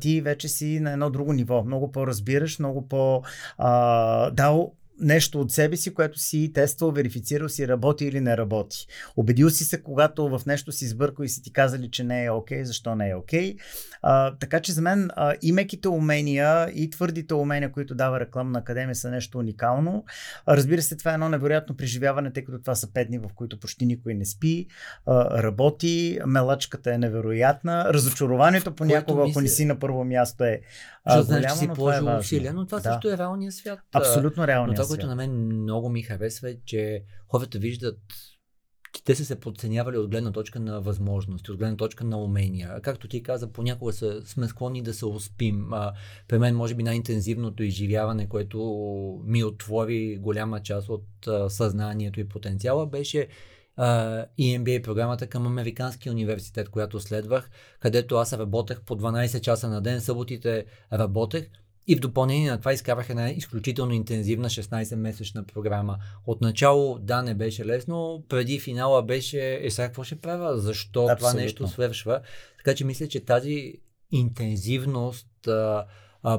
ти вече си на едно друго ниво. Много по-разбираш, много по- а, дал нещо от себе си, което си тествал, верифицирал си работи или не работи. Убедил си се, когато в нещо си сбъркал и си ти казали, че не е окей, защо не е окей. А, така че за мен а, и меките умения, и твърдите умения, които дава рекламна академия, са нещо уникално. А, разбира се, това е едно невероятно преживяване, тъй като това са пет дни, в които почти никой не спи, а, работи, мелачката е невероятна, разочарованието понякога, ако не си на първо място е Защото знаеш, че си но е положил важно. усилия, но това Да. също е реалния свят. Абсолютно Но реалният това, свят. което на мен много ми харесва е, че хората виждат че те са се подценявали от гледна точка на възможности, от гледна точка на умения. Както ти каза, понякога са, сме склонни да се успим. А, при мен, може би, най-интензивното изживяване, което ми отвори голяма част от а, съзнанието и потенциала, беше а, EMBA програмата към Американския университет, която следвах, където аз работех по 12 часа на ден, съботите работех и в допълнение на това изкарах една изключително интензивна 16-месечна програма. Отначало, да, не беше лесно, преди финала беше, е сега какво ще правя, защо това Абсолютно. нещо свършва. Така че мисля, че тази интензивност а,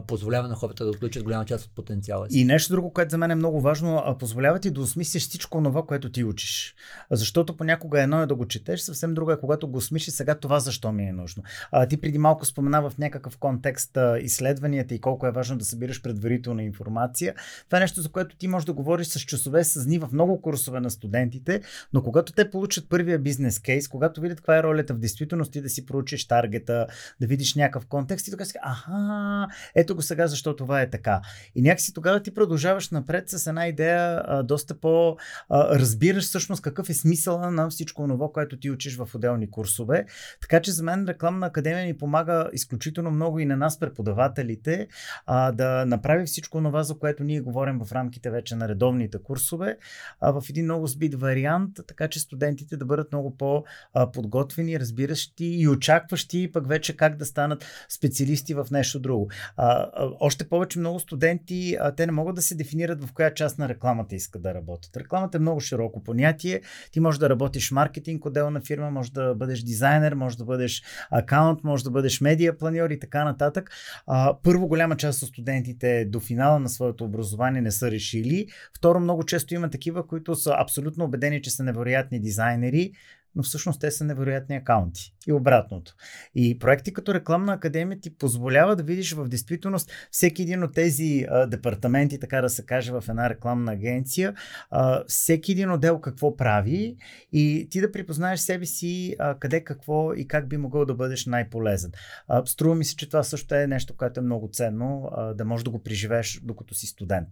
позволява на хората да отключат голяма част от потенциала си. И нещо друго, което за мен е много важно, позволява ти да осмислиш всичко това, което ти учиш. Защото понякога едно е да го четеш, съвсем друго е когато го осмислиш сега това защо ми е нужно. А, ти преди малко спомена в някакъв контекст а, изследванията и колко е важно да събираш предварителна информация. Това е нещо, за което ти можеш да говориш с часове, с дни в много курсове на студентите, но когато те получат първия бизнес кейс, когато видят каква е ролята в действителност, ти да си проучиш таргета, да видиш някакъв контекст и тогава си аха, ето го сега, защо това е така. И някакси тогава ти продължаваш напред с една идея, а, доста по а, разбираш всъщност какъв е смисъла на всичко това, което ти учиш в отделни курсове. Така че за мен рекламна академия ни помага изключително много и на нас преподавателите а, да направи всичко това, за което ние говорим в рамките вече на редовните курсове, а, в един много сбит вариант, така че студентите да бъдат много по-подготвени, разбиращи и очакващи пък вече как да станат специалисти в нещо друго. А, още повече много студенти, а, те не могат да се дефинират в коя част на рекламата искат да работят. Рекламата е много широко понятие. Ти можеш да работиш маркетинг, отделна фирма, може да бъдеш дизайнер, може да бъдеш акаунт, може да бъдеш медиа планьор и така нататък. А, първо, голяма част от студентите до финала на своето образование не са решили. Второ, много често има такива, които са абсолютно убедени, че са невероятни дизайнери, но всъщност те са невероятни акаунти. И обратното. И проекти като рекламна академия ти позволява да видиш в действителност всеки един от тези а, департаменти, така да се каже, в една рекламна агенция, а, всеки един отдел какво прави и ти да припознаеш себе си а, къде какво и как би могъл да бъдеш най-полезен. А, струва ми се, че това също е нещо, което е много ценно, а, да можеш да го преживееш докато си студент.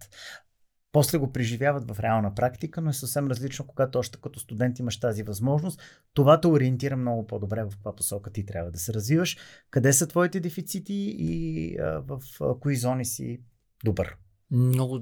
После го преживяват в реална практика, но е съвсем различно, когато още като студент имаш тази възможност. Това те ориентира много по-добре в каква посока ти трябва да се развиваш, къде са твоите дефицити и а, в а, кои зони си добър. Много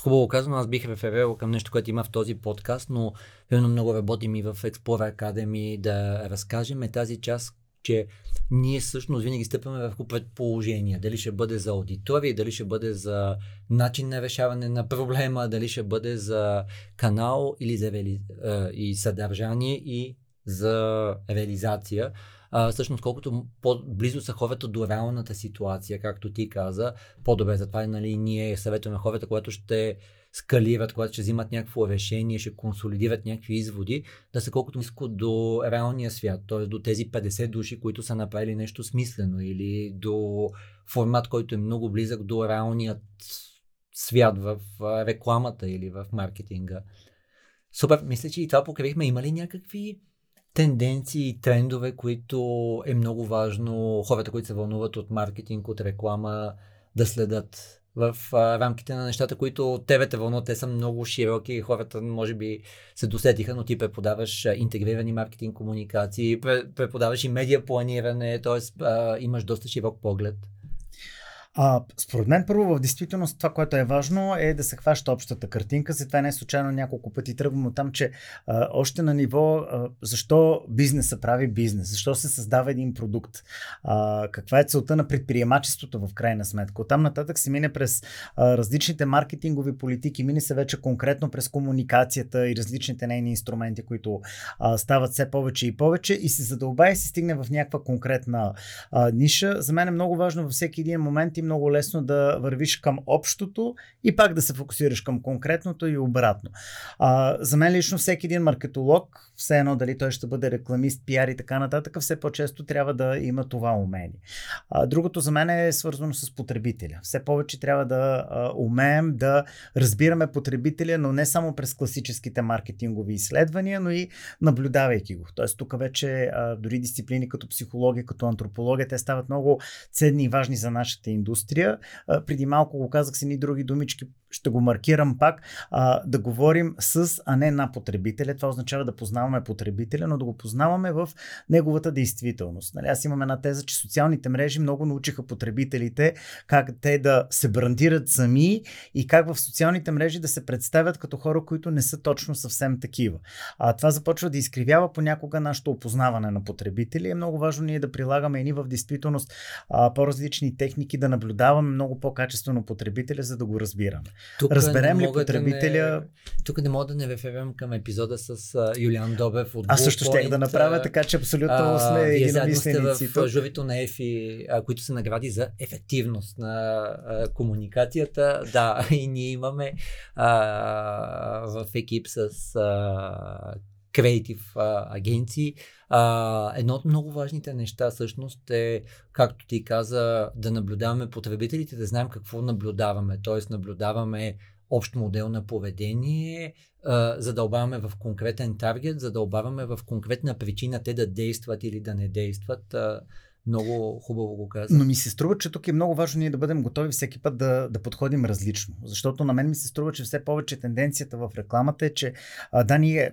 хубаво казано, аз бих реферирал към нещо, което има в този подкаст, но верно много работим и в Explorer Academy да разкажем е тази част, че ние всъщност винаги стъпваме върху предположения. Дали ще бъде за аудитория, дали ще бъде за начин на решаване на проблема, дали ще бъде за канал или за реали... а, и съдържание и за реализация. А, всъщност, колкото по-близо са хората до реалната ситуация, както ти каза, по-добре. Затова нали, ние съветваме хората, когато ще скалират, когато ще взимат някакво решение, ще консолидират някакви изводи, да са колкото близко до реалния свят, т.е. до тези 50 души, които са направили нещо смислено или до формат, който е много близък до реалният свят в рекламата или в маркетинга. Супер, мисля, че и това покривихме. Има ли някакви тенденции и трендове, които е много важно хората, които се вълнуват от маркетинг, от реклама, да следят в а, рамките на нещата, които тебе те вълнуват. Те са много широки хората може би се досетиха, но ти преподаваш интегрирани маркетинг комуникации, преподаваш и медиа планиране, т.е. имаш доста широк поглед. А, според мен, първо, в действителност това, което е важно, е да се хваща общата картинка. За това не е случайно няколко пъти тръгвам от там, че а, още на ниво а, защо бизнеса прави бизнес, защо се създава един продукт, а, каква е целта на предприемачеството в крайна сметка. Оттам нататък се мине през а, различните маркетингови политики, мине се вече конкретно през комуникацията и различните нейни инструменти, които а, стават все повече и повече и се задълба и се стигне в някаква конкретна а, ниша. За мен е много важно във всеки един момент много лесно да вървиш към общото и пак да се фокусираш към конкретното и обратно. А, за мен лично всеки един маркетолог, все едно дали той ще бъде рекламист, пиар и така нататък, все по-често трябва да има това умение. А, другото за мен е свързано с потребителя. Все повече трябва да а, умеем да разбираме потребителя, но не само през класическите маркетингови изследвания, но и наблюдавайки го. Тоест тук вече а, дори дисциплини като психология, като антропология, те стават много ценни и важни за нашата индустрия. А, преди малко го казах с едни други думички, ще го маркирам пак, а, да говорим с, а не на потребителя. Това означава да познаваме потребителя, но да го познаваме в неговата действителност. Нали, аз имам една теза, че социалните мрежи много научиха потребителите как те да се брандират сами и как в социалните мрежи да се представят като хора, които не са точно съвсем такива. А това започва да изкривява понякога нашето опознаване на потребители. Е много важно ние да прилагаме и ни в действителност а, по-различни техники, да наблюдаваме много по-качествено потребителя, за да го разбираме. Тук Разберем ли потребителя? Да не, тук не мога да не реферирам към епизода с uh, Юлиан Добев от Аз също ще да направя, така че абсолютно uh, сме единомисленици. в журито на ЕФИ, uh, които се награди за ефективност на uh, комуникацията. Да, [LAUGHS] и ние имаме uh, в екип с uh, креатив агенции. А, едно от много важните неща всъщност е, както ти каза, да наблюдаваме потребителите, да знаем какво наблюдаваме. Т.е. наблюдаваме общ модел на поведение, задълбаваме в конкретен таргет, задълбаваме в конкретна причина те да действат или да не действат. Много хубаво го каза. Но ми се струва, че тук е много важно ние да бъдем готови всеки път да, да подходим различно. Защото на мен ми се струва, че все повече тенденцията в рекламата е, че да, ние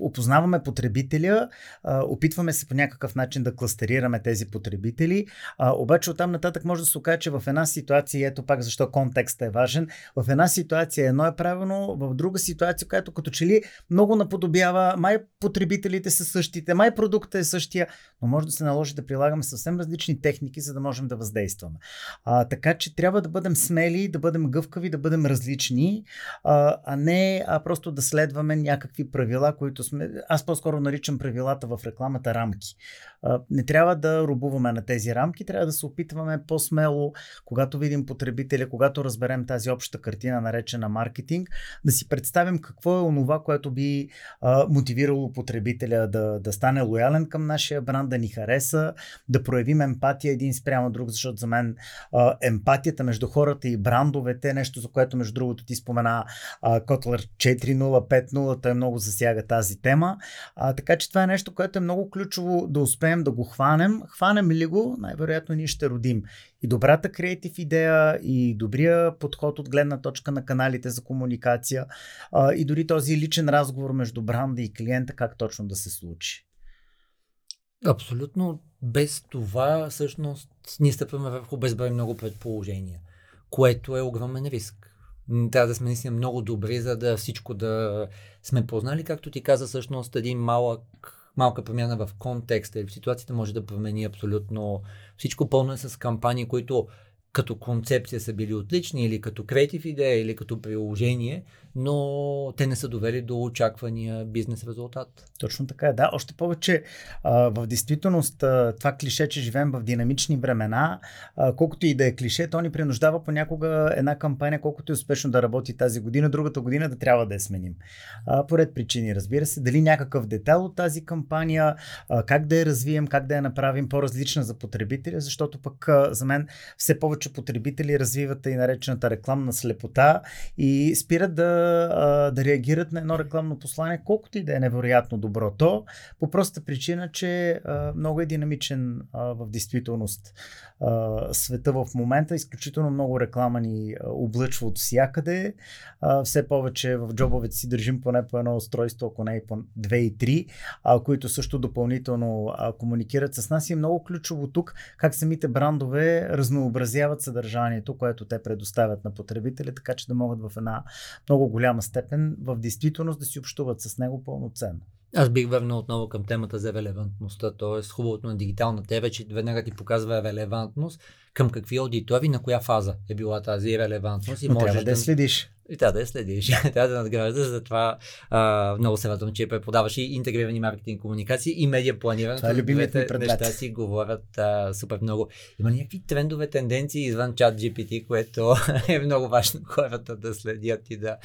опознаваме потребителя, опитваме се по някакъв начин да кластерираме тези потребители, обаче оттам нататък може да се окаже, че в една ситуация, ето пак защо контекстът е важен, в една ситуация едно е правилно, в друга ситуация, която като че ли много наподобява, май потребителите са същите, май продуктът е същия, но може да се наложи да прилагаме съвсем различни техники, за да можем да въздействаме. А, така че трябва да бъдем смели, да бъдем гъвкави, да бъдем различни, а, а не а просто да следваме някакви правила, които сме. Аз по-скоро наричам правилата в рекламата рамки. Не трябва да рубуваме на тези рамки, трябва да се опитваме по-смело, когато видим потребителя, когато разберем тази обща картина, наречена маркетинг, да си представим какво е онова, което би а, мотивирало потребителя да, да стане лоялен към нашия бранд, да ни хареса, да проявим емпатия един спрямо друг, защото за мен а, емпатията между хората и брандовете е нещо, за което между другото ти спомена а, Kotlер 4.0, той е много засяга тази тема. А, така че това е нещо, което е много ключово да успеем да го хванем. Хванем ли го, най-вероятно ние ще родим и добрата креатив идея, и добрия подход от гледна точка на каналите за комуникация, и дори този личен разговор между бранда и клиента, как точно да се случи. Абсолютно без това всъщност ние стъпваме върху безброй много предположения, което е огромен риск. Трябва да сме наистина много добри, за да всичко да сме познали, както ти каза, всъщност един малък, малка промяна в контекста или в ситуацията може да промени абсолютно всичко. Пълно е с кампании, които като концепция са били отлични или като креатив идея или като приложение, но те не са довели до очаквания бизнес резултат. Точно така е, да. Още повече а, в действителност а, това клише, че живеем в динамични времена, а, колкото и да е клише, то ни принуждава понякога една кампания, колкото е успешно да работи тази година, другата година да трябва да я сменим. А, поред причини, разбира се, дали някакъв детал от тази кампания, а, как да я развием, как да я направим по-различна за потребителя, защото пък а, за мен все повече потребители развиват и наречената рекламна слепота и спират да, да реагират на едно рекламно послание, колкото и да е невероятно добро то, по простата причина, че много е динамичен в действителност света в момента. Изключително много реклама ни облъчва от всякъде. Все повече в джобовете си държим поне по едно устройство, ако не и по две и три, които също допълнително комуникират с нас. И е много ключово тук как самите брандове разнообразяват съдържанието, което те предоставят на потребители, така че да могат в една много голяма степен в действителност да си общуват с него пълноценно. Аз бих върнал отново към темата за релевантността, т.е. хубавото на дигитална TV, че веднага ти показва релевантност към какви аудитории, на коя фаза е била тази релевантност. И Но трябва да я следиш. И трябва да я следиш, [LAUGHS] трябва да надграждаш, затова а, много се радвам, че преподаваш и интегрирани маркетинг комуникации и медиа планиране. Това е любимият ми предмет. Неща си говорят а, супер много. Има някакви трендове, тенденции извън чат GPT, което [LAUGHS] е много важно хората да следят и да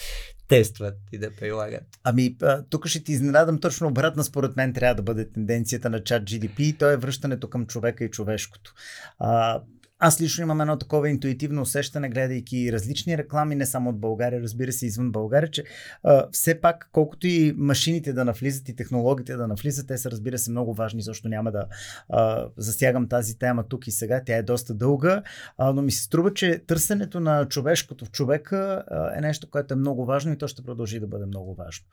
тестват и да прилагат. Ами, тук ще ти изненадам точно обратно, според мен трябва да бъде тенденцията на чат GDP и то е връщането към човека и човешкото. А, аз лично имам едно такова интуитивно усещане, гледайки различни реклами, не само от България, разбира се, извън България, че а, все пак, колкото и машините да навлизат и технологиите да навлизат, те са, разбира се, много важни, защото няма да а, засягам тази тема тук и сега. Тя е доста дълга, а, но ми се струва, че търсенето на човешкото в човека а, е нещо, което е много важно и то ще продължи да бъде много важно.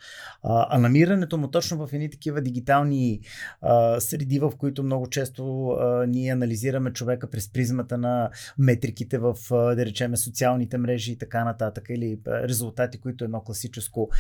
А, а намирането му точно в едни такива дигитални а, среди, в които много често а, ние анализираме човека през призмата базата на метриките в, да речеме, социалните мрежи и така нататък, или резултати, които едно класическо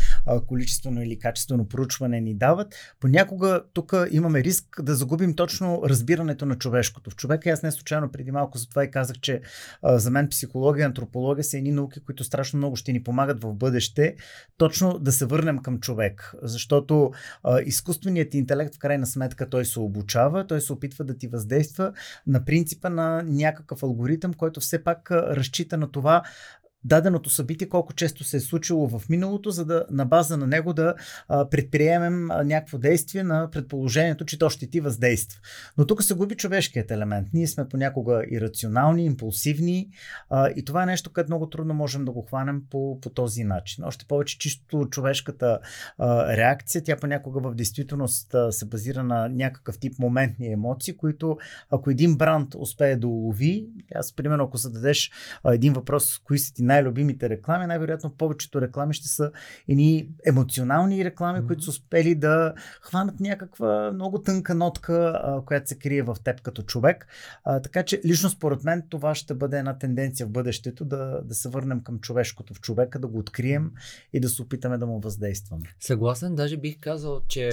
количествено или качествено проучване ни дават. Понякога тук имаме риск да загубим точно разбирането на човешкото. В човека аз не случайно преди малко за това и казах, че за мен психология, антропология са едни науки, които страшно много ще ни помагат в бъдеще, точно да се върнем към човек. Защото а, изкуственият интелект в крайна сметка той се обучава, той се опитва да ти въздейства на принципа на някакъв някакъв алгоритъм, който все пак разчита на това даденото събитие, колко често се е случило в миналото, за да на база на него да а, предприемем а, някакво действие на предположението, че то ще ти въздейства. Но тук се губи човешкият елемент. Ние сме понякога ирационални, импулсивни а, и това е нещо, което много трудно можем да го хванем по, по този начин. Още повече чисто човешката а, реакция, тя понякога в действителност а, се базира на някакъв тип моментни емоции, които ако един бранд успее да улови, аз примерно ако зададеш а, един въпрос, кои са ти най най-любимите реклами, най-вероятно повечето реклами ще са едни емоционални реклами, mm-hmm. които са успели да хванат някаква много тънка нотка, а, която се крие в теб като човек. А, така че лично според мен това ще бъде една тенденция в бъдещето да, да се върнем към човешкото в човека, да го открием и да се опитаме да му въздействаме. Съгласен, даже бих казал, че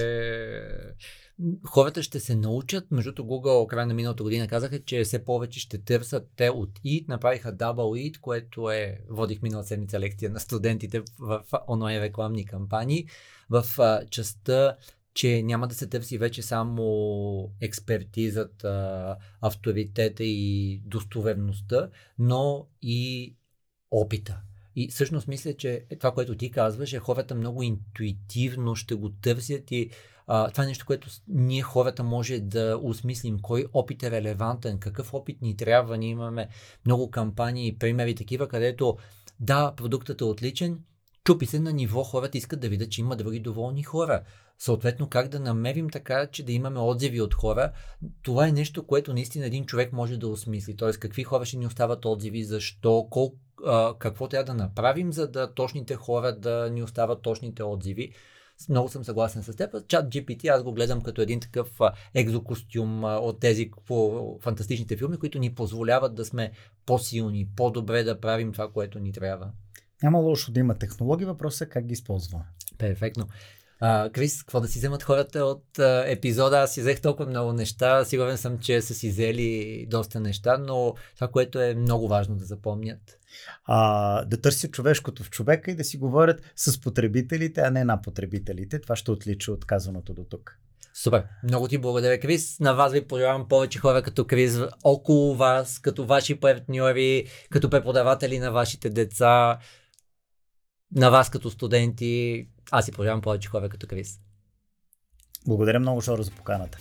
хората ще се научат. Между Google, края на миналата година казаха, че все повече ще търсят те от EAT, направиха Double EAT, което е, водих минала седмица лекция на студентите в онлайн рекламни кампании, в а, частта че няма да се търси вече само експертизата, авторитета и достоверността, но и опита. И всъщност мисля, че това, което ти казваш, е хората много интуитивно ще го търсят и това е нещо, което ние хората може да осмислим. Кой опит е релевантен, какъв опит ни трябва. Ние имаме много кампании примери такива, където да, продуктът е отличен, чупи се на ниво, хората искат да видят, че има други доволни хора. Съответно, как да намерим така, че да имаме отзиви от хора, това е нещо, което наистина един човек може да осмисли. Тоест, какви хора ще ни остават отзиви, защо, колко, какво трябва да направим, за да точните хора да ни остават точните отзиви. Много съм съгласен с теб. Чат GPT аз го гледам като един такъв екзокостюм от тези по фантастичните филми, които ни позволяват да сме по-силни, по-добре да правим това, което ни трябва. Няма лошо да има технологии, въпросът е как ги използваме. Перфектно. А, Крис, какво да си вземат хората от а, епизода? Аз си взех толкова много неща. Сигурен съм, че са си взели доста неща, но това, което е много важно да запомнят. А, да търсят човешкото в човека и да си говорят с потребителите, а не на потребителите. Това ще отлича от казаното до тук. Супер. Много ти благодаря, Крис. На вас ви пожелавам повече хора като Крис около вас, като ваши партньори, като преподаватели на вашите деца, на вас като студенти. Аз си пожелавам повече хора като Крис. Благодаря много, Шоро, за поканата.